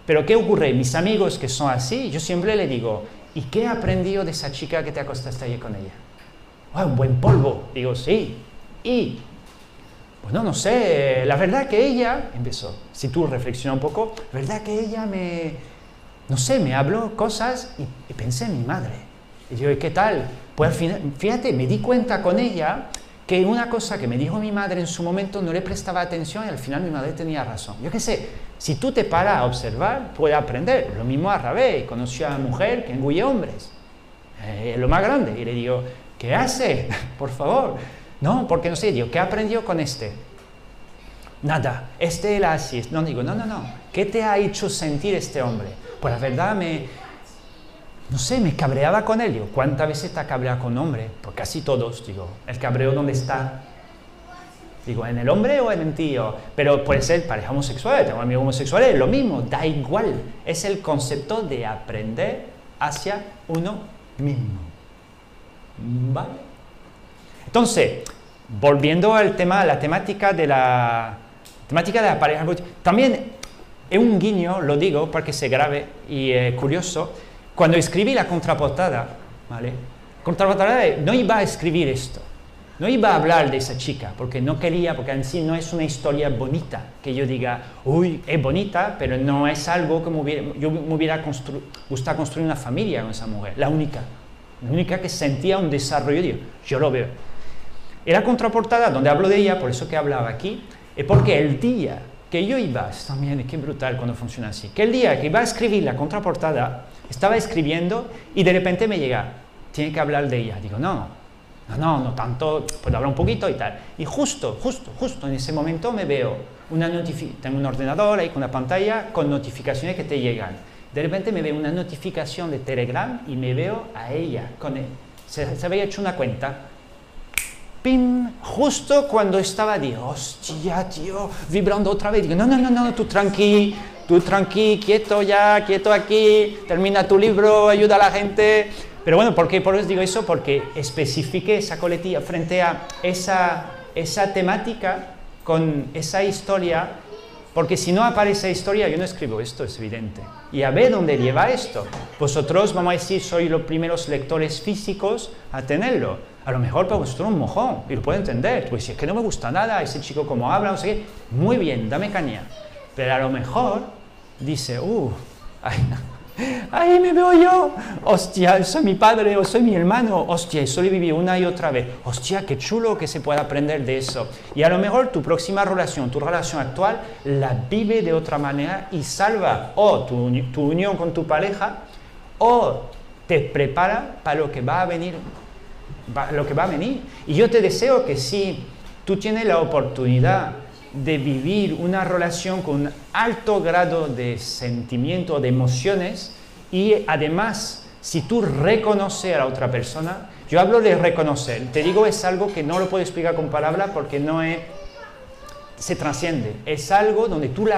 Pero ¿qué ocurre? Mis amigos que son así, yo siempre le digo, ¿y qué he aprendido de esa chica que te acostaste ayer con ella? Ah, un buen polvo. Digo, sí. Y, pues no, no sé, la verdad que ella, empezó, si tú reflexionas un poco, la verdad que ella me, no sé, me habló cosas y, pensé en mi madre. Y yo, ¿qué tal? Pues al fíjate, me di cuenta con ella que una cosa que me dijo mi madre en su momento no le prestaba atención y al final mi madre tenía razón. Yo qué sé, si tú te paras a observar, puedes aprender. Lo mismo a Rabé, conoció a una mujer que engulle hombres. Eh, lo más grande. Y le digo, ¿Qué hace? Por favor. No, porque no sé, digo, ¿qué aprendió con este? Nada, este era así. No, digo, no, no, no. ¿Qué te ha hecho sentir este hombre? Pues la verdad me, no sé, me cabreaba con él. Digo, ¿cuántas veces ha cabreado con un hombre? Pues casi todos, digo. ¿El cabreo dónde está? Digo, ¿en el hombre o en el tío? Pero puede ser pareja homosexual, tengo amigos homosexuales, es lo mismo, da igual. Es el concepto de aprender hacia uno mismo. ¿Vale? Entonces, volviendo al tema, la temática de la temática de la pareja, también es un guiño, lo digo para que se grabe y es curioso, cuando escribí la contraportada, ¿vale? Contraportada no iba a escribir esto, no iba a hablar de esa chica, porque no quería, porque en sí no es una historia bonita, que yo diga, uy, es bonita, pero no es algo que me hubiera, yo me hubiera gustado construir una familia con esa mujer, la única la única que sentía un desarrollo, digo, yo lo veo. Era contraportada donde hablo de ella, por eso que hablaba aquí, es porque el día que yo iba, también qué brutal cuando funciona así, que el día que iba a escribir la contraportada, estaba escribiendo y de repente me llega, tiene que hablar de ella. Digo, no, no, no, no tanto, puedo hablar un poquito y tal. Y justo, justo, justo en ese momento me veo una tengo un ordenador ahí con una pantalla con notificaciones que te llegan de repente me veo una notificación de Telegram y me veo a ella con él. Se, había hecho una cuenta. ¡Pim! Justo cuando estaba, digo, hostia, tío, vibrando otra vez. Digo, no, no, no, no, tú tranqui, tú tranqui, quieto ya, quieto aquí, termina tu libro, ayuda a la gente. Pero bueno, ¿por qué por eso digo eso? Porque especifique esa coletilla frente a esa, esa temática con esa historia porque si no aparece historia, yo no escribo esto, es evidente. Y a ver dónde lleva esto. Vosotros, vamos a decir, sois los primeros lectores físicos a tenerlo. A lo mejor para vosotros un mojón, y lo puedo entender. Pues si es que no me gusta nada, ese chico como habla, no sé qué. Muy bien, dame caña. Pero a lo mejor dice, uh, ay, ahí me veo yo, hostia, soy mi padre o soy mi hermano, hostia, eso lo viví una y otra vez, hostia, qué chulo que se pueda aprender de eso. Y a lo mejor tu próxima relación, tu relación actual, la vive de otra manera y salva o tu, tu unión con tu pareja o te prepara para lo que va a venir, lo que va a venir. Y yo te deseo que si tú tienes la oportunidad de vivir una relación con un alto grado de sentimiento, de emociones, y además, si tú reconoces a la otra persona, yo hablo de reconocer, te digo es algo que no lo puedo explicar con palabras porque no es, se trasciende, es algo donde tú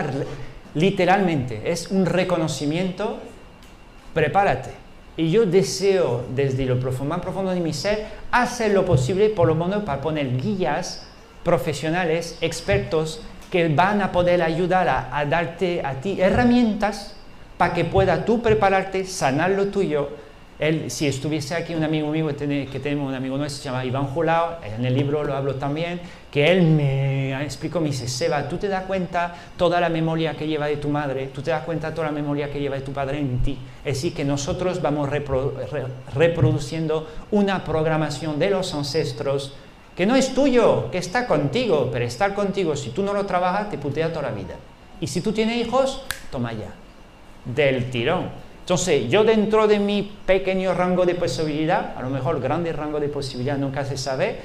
literalmente, es un reconocimiento, prepárate. Y yo deseo desde lo profundo, más profundo de mi ser hacer lo posible por lo menos para poner guías profesionales, expertos, que van a poder ayudar a, darte a ti herramientas para que pueda tú prepararte, sanar lo tuyo. Él, si estuviese aquí un amigo mío que tenemos un amigo nuestro, se llama Iván Julao, en el libro lo hablo también, que él me explicó, me dice, Seba, tú te das cuenta toda la memoria que lleva de tu madre, tú te das cuenta toda la memoria que lleva de tu padre en ti. Es decir, que nosotros vamos reproduciendo una programación de los ancestros que no es tuyo, que está contigo, pero estar contigo, si tú no lo trabajas, te putea toda la vida. Y si tú tienes hijos, toma ya, del tirón. Entonces, yo dentro de mi pequeño rango de posibilidad, a lo mejor grande rango de posibilidad, nunca se sabe,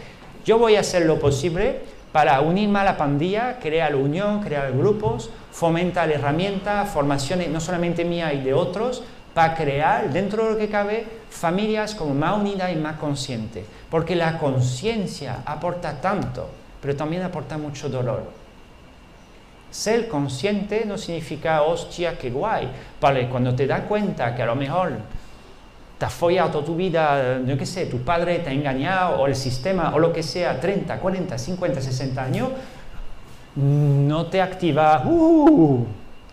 yo voy a hacer lo posible para unirme a la pandilla, crear unión, crear grupos, fomentar herramientas, formaciones, no solamente mía y de otros, para crear, dentro de lo que cabe, familias como más unidas y más conscientes. Porque la conciencia aporta tanto, pero también aporta mucho dolor. Ser consciente no significa, hostia, qué guay. Vale, cuando te das cuenta que a lo mejor te has follado toda tu vida, yo qué sé, tu padre te ha engañado, o el sistema, o lo que sea, 30, 40, 50, 60 años, no te activa, ¡uh!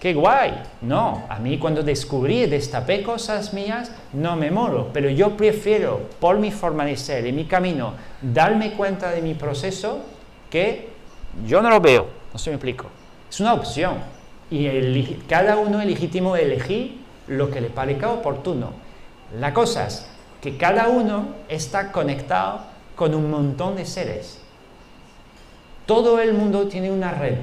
¡Qué guay! No, a mí cuando descubrí, destapé cosas mías, no me moro, pero yo prefiero, por mi forma de ser y mi camino, darme cuenta de mi proceso que yo no lo veo, no se me explico. Es una opción y cada uno es legítimo elegir lo que le parezca oportuno. La cosa es que cada uno está conectado con un montón de seres. Todo el mundo tiene una red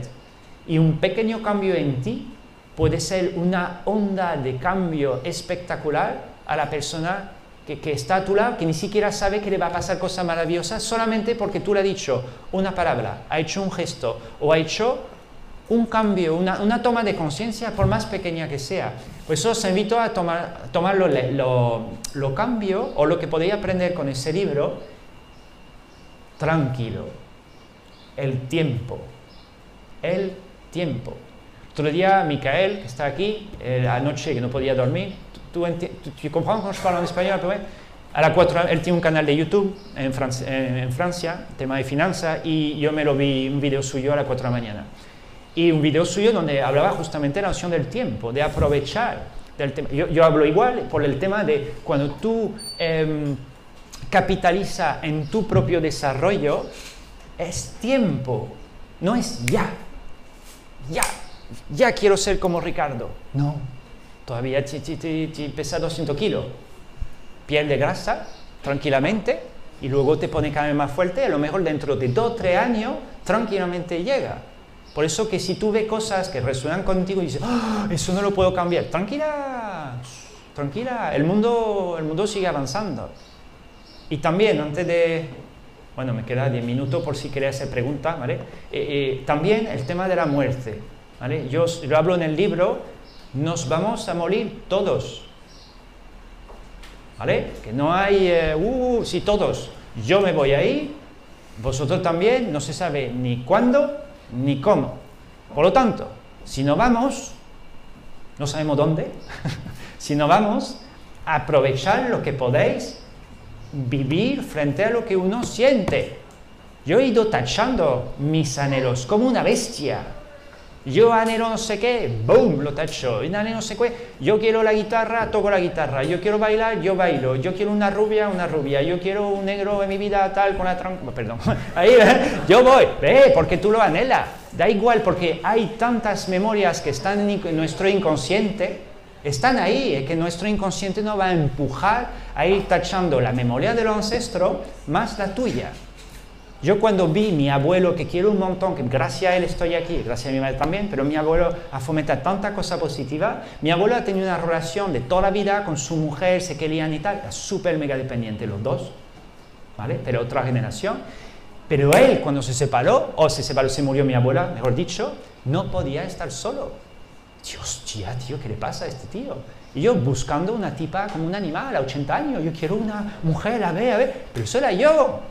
y un pequeño cambio en ti puede ser una onda de cambio espectacular a la persona que, está a tu lado, que ni siquiera sabe que le va a pasar cosas maravillosas solamente porque tú le has dicho una palabra, ha hecho un gesto o ha hecho un cambio, una, toma de conciencia, por más pequeña que sea. Pues os invito a tomar, tomar lo, lo cambio o lo que podéis aprender con ese libro, tranquilo, el tiempo, el tiempo. Otro día, Micael, que está aquí, eh, anoche que no podía dormir, ¿tú, tú, comprendes cuando yo hablo en español? A las 4, él tiene un canal de YouTube en, Francia, en Francia tema de finanzas, y yo me lo vi, un video suyo a las 4 de la mañana. Y un video suyo donde hablaba justamente de la noción del tiempo, de aprovechar. Del tema. Yo, yo, hablo igual por el tema de cuando tú eh, capitalizas en tu propio desarrollo, es tiempo, no es ya. Ya, ya quiero ser como Ricardo. No, todavía te, pesa 200 kilos. Piel de grasa, tranquilamente, y luego te pone cada vez más fuerte, a lo mejor dentro de 2 3 años, tranquilamente llega. Por eso que si tú ves cosas que resuenan contigo y dices, ¡Ah, eso no lo puedo cambiar, tranquila, tranquila, el mundo, el mundo sigue avanzando. Y también, antes de, bueno, me queda 10 minutos por si queréis hacer preguntas, ¿vale? Eh, eh, también el tema de la muerte. Yo lo hablo en el libro, nos vamos a morir todos. ¿Vale? Que no hay, eh, uh, sí, todos. Yo me voy ahí, vosotros también, no se sabe ni cuándo ni cómo. Por lo tanto, si no vamos, no sabemos dónde, si no vamos, aprovechar lo que podéis vivir frente a lo que uno siente. Yo he ido tachando mis anhelos como una bestia yo anhelo no sé qué, boom, lo tacho. Yo anhelo no sé qué, yo quiero la guitarra, toco la guitarra. Yo quiero bailar, yo bailo. Yo quiero una rubia, una rubia. Yo quiero un negro en mi vida tal con la tran... Perdón. Ahí, yo voy. Ve, porque tú lo anhelas. Da igual, porque hay tantas memorias que están en nuestro inconsciente. Están ahí, es que nuestro inconsciente nos va a empujar a ir tachando la memoria del ancestro más la tuya. Yo cuando vi mi abuelo, que quiero un montón, que gracias a él estoy aquí, gracias a mi madre también, pero mi abuelo ha fomentado tanta cosa positiva, mi abuelo ha tenido una relación de toda la vida con su mujer, se querían y tal, súper mega dependiente los dos, ¿vale? Pero otra generación. Pero él, cuando se separó, o se separó, se murió mi abuela, mejor dicho, no podía estar solo. Dios, tía, tío, ¿qué le pasa a este tío? Y yo buscando una tipa como un animal a 80 años, yo quiero una mujer, a ver, a ver, pero eso era yo.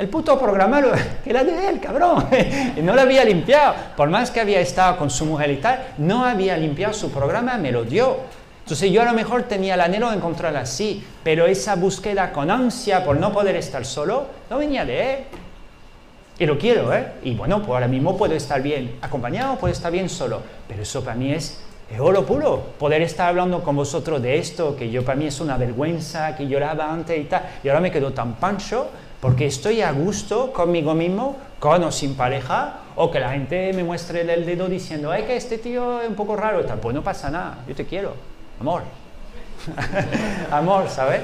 El puto programa que era de él, cabrón. no lo había limpiado. Por más que había estado con su mujer y tal, no había limpiado su programa, me lo dio. Entonces yo a lo mejor tenía el anhelo de encontrarla así, pero esa búsqueda con ansia por no poder estar solo, no venía de él. Y lo quiero, ¿eh? Y bueno, pues ahora mismo puedo estar bien acompañado, puedo estar bien solo. Pero eso para mí es, es oro puro. Poder estar hablando con vosotros de esto, que yo para mí es una vergüenza, que lloraba antes y tal. Y ahora me quedo tan pancho porque estoy a gusto conmigo mismo, con o sin pareja, o que la gente me muestre el dedo diciendo, ay, que este tío es un poco raro tal. Pues no pasa nada, yo te quiero, amor. amor, ¿sabes?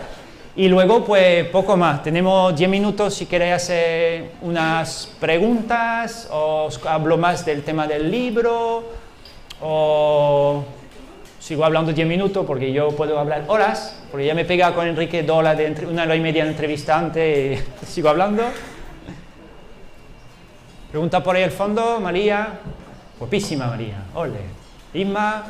Y luego, pues poco más. Tenemos 10 minutos si queréis hacer unas preguntas, os hablo más del tema del libro, o sigo hablando 10 minutos porque yo puedo hablar horas, porque ya me pega con Enrique Dola de una hora y media de entrevista antes y sigo hablando. Pregunta por ahí al fondo, María. Guapísima María, ole. Isma.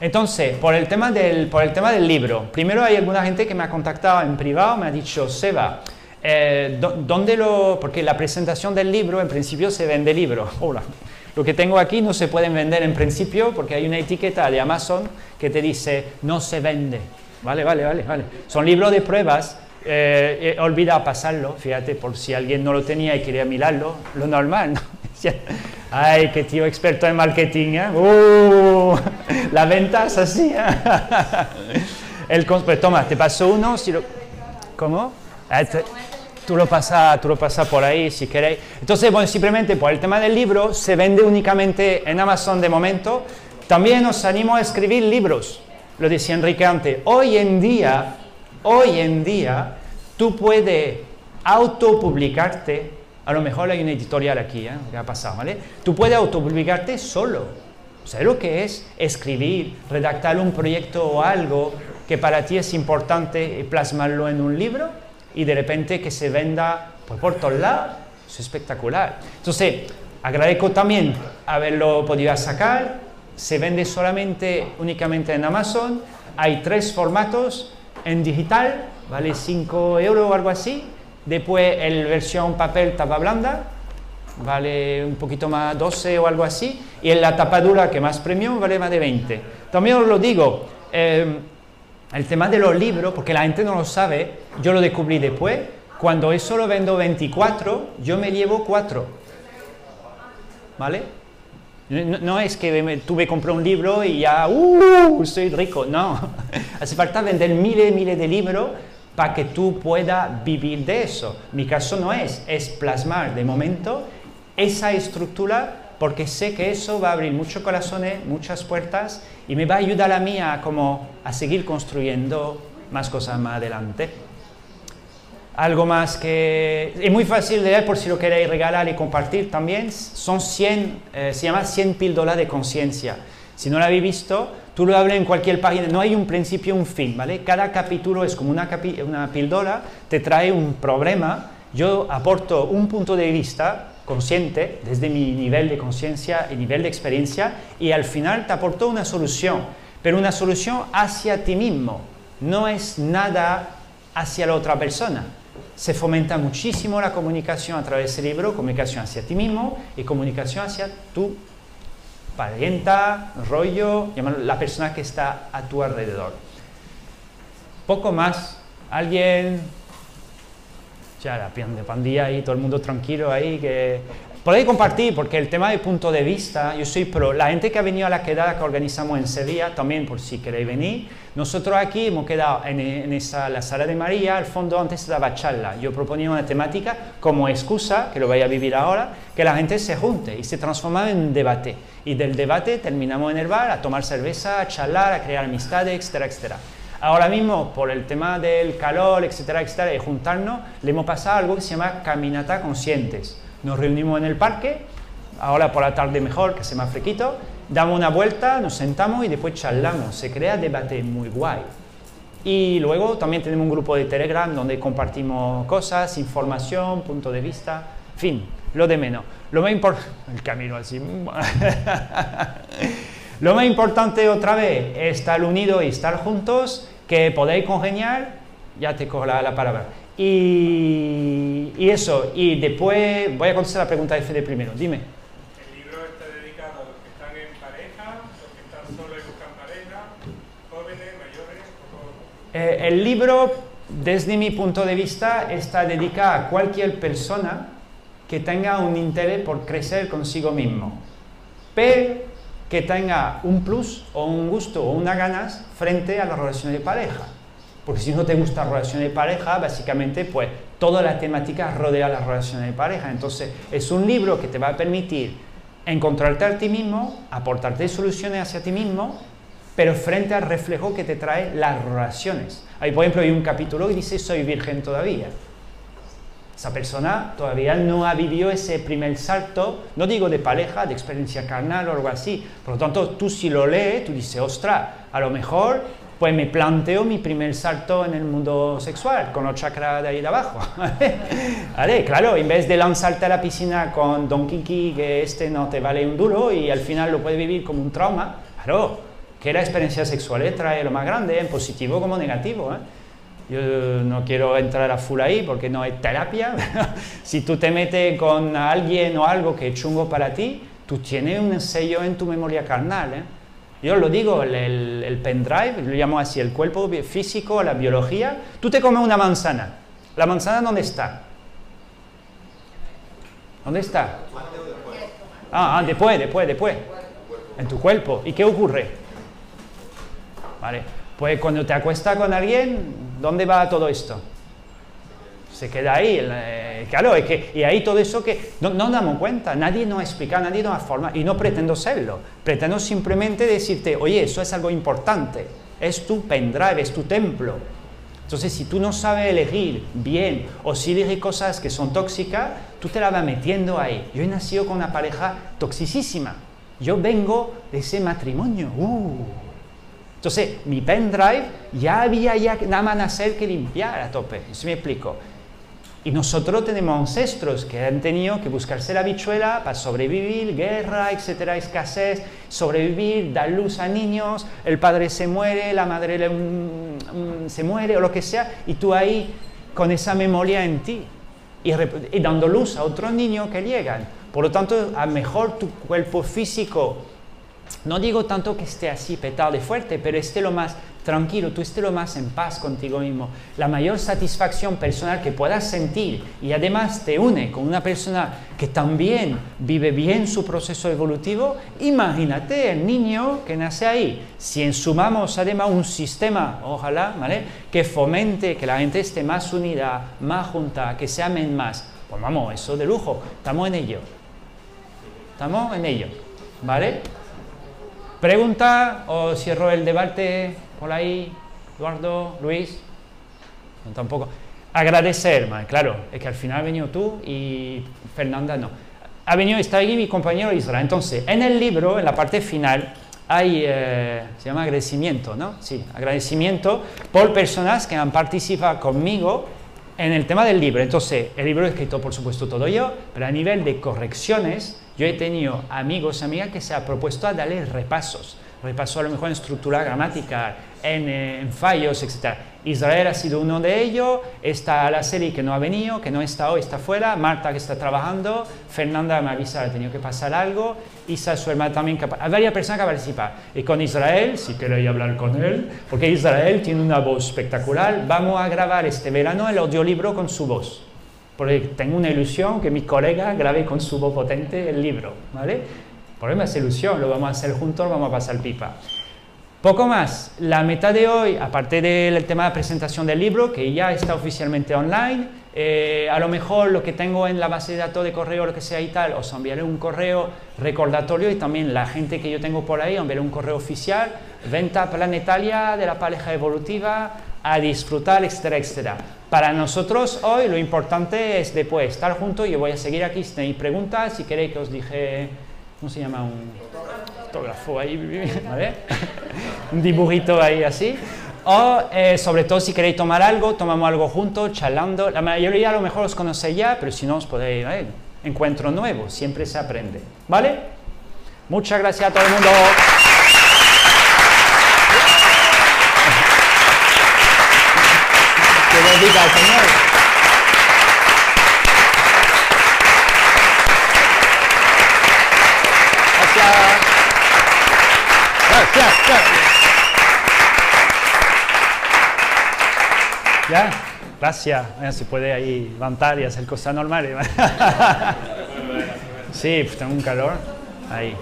Entonces, por el, tema del, por el tema del libro, primero hay alguna gente que me ha contactado en privado, me ha dicho, Seba, eh, ¿dónde lo...? Porque la presentación del libro, en principio se vende libro. Hola. Lo que tengo aquí no se pueden vender en principio porque hay una etiqueta de Amazon que te dice no se vende. Vale, vale, vale, vale. Son libros de pruebas. Eh, he olvidado pasarlo, fíjate, por si alguien no lo tenía y quería mirarlo, lo normal, ¿no? Ay, qué tío experto en marketing, ¿eh? Uh, la venta es así, ¿eh? El, pues toma, te paso uno, si lo, ¿cómo? Tú lo pasas tú lo pasas por ahí si queréis. Entonces, bueno, simplemente por el tema del libro, se vende únicamente en Amazon de momento. También os animo a escribir libros. Lo decía Enrique antes. Hoy en día, hoy en día, tú puedes autopublicarte. A lo mejor hay una editorial aquí, ¿eh? ¿Qué ha pasado, ¿vale? Tú puedes autopublicarte solo. ¿Sabes lo que es escribir, redactar un proyecto o algo que para ti es importante y plasmarlo en un libro? Y de repente que se venda pues, por todos lados, es espectacular. Entonces, agradezco también haberlo podido sacar, se vende solamente, únicamente en Amazon, hay tres formatos, en digital, vale 5 euros o algo así, después el versión papel tapa blanda, vale un poquito más 12 o algo así, y en la tapa dura que más premium vale más de 20. También os lo digo, eh, el tema de los libros, porque la gente no lo sabe, yo lo descubrí después, cuando eso lo vendo 24, yo me llevo 4. ¿Vale? No, es que tuve que comprar un libro y ya, ¡uh! Soy rico. No. Hace falta vender miles y miles de libros para que tú puedas vivir de eso. Mi caso no es, es plasmar de momento esa estructura porque sé que eso va a abrir muchos corazones, muchas puertas y me va a ayudar a mí a, como, a seguir construyendo más cosas más adelante. Algo más que es muy fácil de leer por si lo queréis regalar y compartir también. Son 100, eh, se llama 100 píldoras de conciencia. Si no lo habéis visto, tú lo abres en cualquier página. No hay un principio, un fin, ¿vale? Cada capítulo es como una, una píldora, te trae un problema. Yo aporto un punto de vista consciente desde mi nivel de conciencia y nivel de experiencia y al final te aportó una solución, pero una solución hacia ti mismo, no es nada hacia la otra persona. Se fomenta muchísimo la comunicación a través del libro, comunicación hacia ti mismo y comunicación hacia tu parienta, rollo, la persona que está a tu alrededor. Poco más. ¿Alguien ya la de pandilla ahí, todo el mundo tranquilo ahí, que podéis compartir, porque el tema de punto de vista, yo soy pro, la gente que ha venido a la quedada que organizamos en Sevilla, también por si queréis venir, nosotros aquí hemos quedado en, esa, la sala de María, al fondo antes se daba charla, yo proponía una temática como excusa, que lo vaya a vivir ahora, que la gente se junte y se transforma en debate, y del debate terminamos en el bar a tomar cerveza, a charlar, a crear amistades, etcétera, etcétera. Ahora mismo, por el tema del calor, etcétera, etcétera, y juntarnos, le hemos pasado algo que se llama caminata conscientes. Nos reunimos en el parque, ahora por la tarde mejor, que se más fresquito, damos una vuelta, nos sentamos y después charlamos. Se crea debate muy guay. Y luego también tenemos un grupo de Telegram donde compartimos cosas, información, punto de vista, fin, lo de menos. Lo más importante, el camino así. lo más importante otra vez es estar unidos y estar juntos, que podéis congeniar, ya te cojo la, palabra. Y, y, eso, y después voy a contestar la pregunta de Fede primero, dime. ¿El libro está dedicado a los que están en pareja, los que están solos y buscan pareja, jóvenes, mayores? Eh, el libro, desde mi punto de vista, está dedicado a cualquier persona que tenga un interés por crecer consigo mismo, pero que tenga un plus o un gusto o unas ganas frente a las relaciones de pareja. Porque si no te gusta la relación de pareja, básicamente pues toda la temática rodea las relaciones de pareja. Entonces es un libro que te va a permitir encontrarte a ti mismo, aportarte soluciones hacia ti mismo, pero frente al reflejo que te trae las relaciones. Hay, por ejemplo, hay un capítulo que dice soy virgen todavía. Esa persona todavía no ha vivido ese primer salto, no digo de pareja, de experiencia carnal o algo así. Por lo tanto, tú si lo lees, tú dices, ostras, a lo mejor pues me planteo mi primer salto en el mundo sexual, con los chakras de ahí de abajo. ¿Vale? Claro, en vez de lanzarte a la piscina con Don Kiki, que este no te vale un duro y al final lo puedes vivir como un trauma, claro, que la experiencia sexual trae lo más grande, en positivo como negativo. ¿eh? Yo no quiero entrar a full ahí porque no hay terapia. si tú te metes con alguien o algo que es chungo para ti, tú tienes un sello en tu memoria carnal. ¿eh? Yo lo digo, el, el, pendrive, lo llamo así, el cuerpo físico, la biología. Tú te comes una manzana. ¿La manzana dónde está? ¿Dónde está? Ah, ah, después, después, después. En tu cuerpo. ¿Y qué ocurre? Vale. Pues cuando te acuestas con alguien, ¿dónde va todo esto? Se queda ahí, eh, claro, que, y ahí todo eso que no, no damos cuenta, nadie nos explica, nadie nos forma, y no pretendo serlo, pretendo simplemente decirte, oye, eso es algo importante, es tu pendrive, es tu templo. Entonces, si tú no sabes elegir bien, o si eliges cosas que son tóxicas, tú te la vas metiendo ahí. Yo he nacido con una pareja toxicísima, yo vengo de ese matrimonio, uh, entonces, mi pendrive ya había ya nada más nacer que limpiar a tope. Eso me explico. Y nosotros tenemos ancestros que han tenido que buscarse la bichuela para sobrevivir, guerra, etcétera, escasez, sobrevivir, dar luz a niños, el padre se muere, la madre se muere o lo que sea, y tú ahí con esa memoria en ti y, y dando luz a otros niños que llegan. Por lo tanto, a mejor tu cuerpo físico no digo tanto que esté así petado de fuerte, pero esté lo más tranquilo, tú esté lo más en paz contigo mismo. La mayor satisfacción personal que puedas sentir y además te une con una persona que también vive bien su proceso evolutivo, imagínate el niño que nace ahí. Si ensumamos además un sistema, ojalá, ¿vale? Que fomente que la gente esté más unida, más junta, que se amen más, pues vamos, eso de lujo, estamos en ello. Estamos en ello, ¿vale? ¿Pregunta o cierro el debate por ahí? Eduardo, Luis. No, tampoco. Agradecer, claro, es que al final ha venido tú y Fernanda no. Ha venido, está aquí mi compañero Israel. Entonces, en el libro, en la parte final, hay, eh, se llama agradecimiento, ¿no? Sí, agradecimiento por personas que han participado conmigo en el tema del libro. Entonces, el libro he escrito, por supuesto, todo yo, pero a nivel de correcciones, yo he tenido amigos, amigas que se han propuesto a darle repasos, repaso a lo mejor en estructura gramática, en, eh, en, fallos, etc. Israel ha sido uno de ellos, está la serie que no ha venido, que no está hoy, está fuera, Marta que está trabajando, Fernanda me avisa ha tenido que pasar algo, Isa, su hermana también, hay varias personas que participan. Y con Israel, si queréis hablar con él, porque Israel tiene una voz espectacular, vamos a grabar este verano el audiolibro con su voz porque tengo una ilusión que mi colega grabe con su voz potente el libro, ¿vale? Por eso es ilusión, lo vamos a hacer juntos, vamos a pasar pipa. Poco más, la meta de hoy, aparte del tema de presentación del libro, que ya está oficialmente online, eh, a lo mejor lo que tengo en la base de datos de correo, lo que sea y tal, os enviaré un correo recordatorio y también la gente que yo tengo por ahí, enviaré un correo oficial, venta planetaria de la pareja evolutiva, a disfrutar, etcétera, etcétera. Para nosotros hoy lo importante es después estar juntos, yo voy a seguir aquí si tenéis preguntas, si queréis que os dije, ¿cómo se llama? Un fotógrafo ahí, ¿vale? un dibujito ahí así. O eh, sobre todo si queréis tomar algo, tomamos algo juntos, charlando. La mayoría a lo mejor os conocéis ya, pero si no os podéis, ¿eh? encuentro nuevo, siempre se aprende. ¿Vale? Muchas gracias a todo el mundo. Al Señor. Gracias. Gracias. gracias. ¿Ya? Gracias. Se puede ahí levantar y hacer cosas normales. sí, pues tengo un calor. Ahí.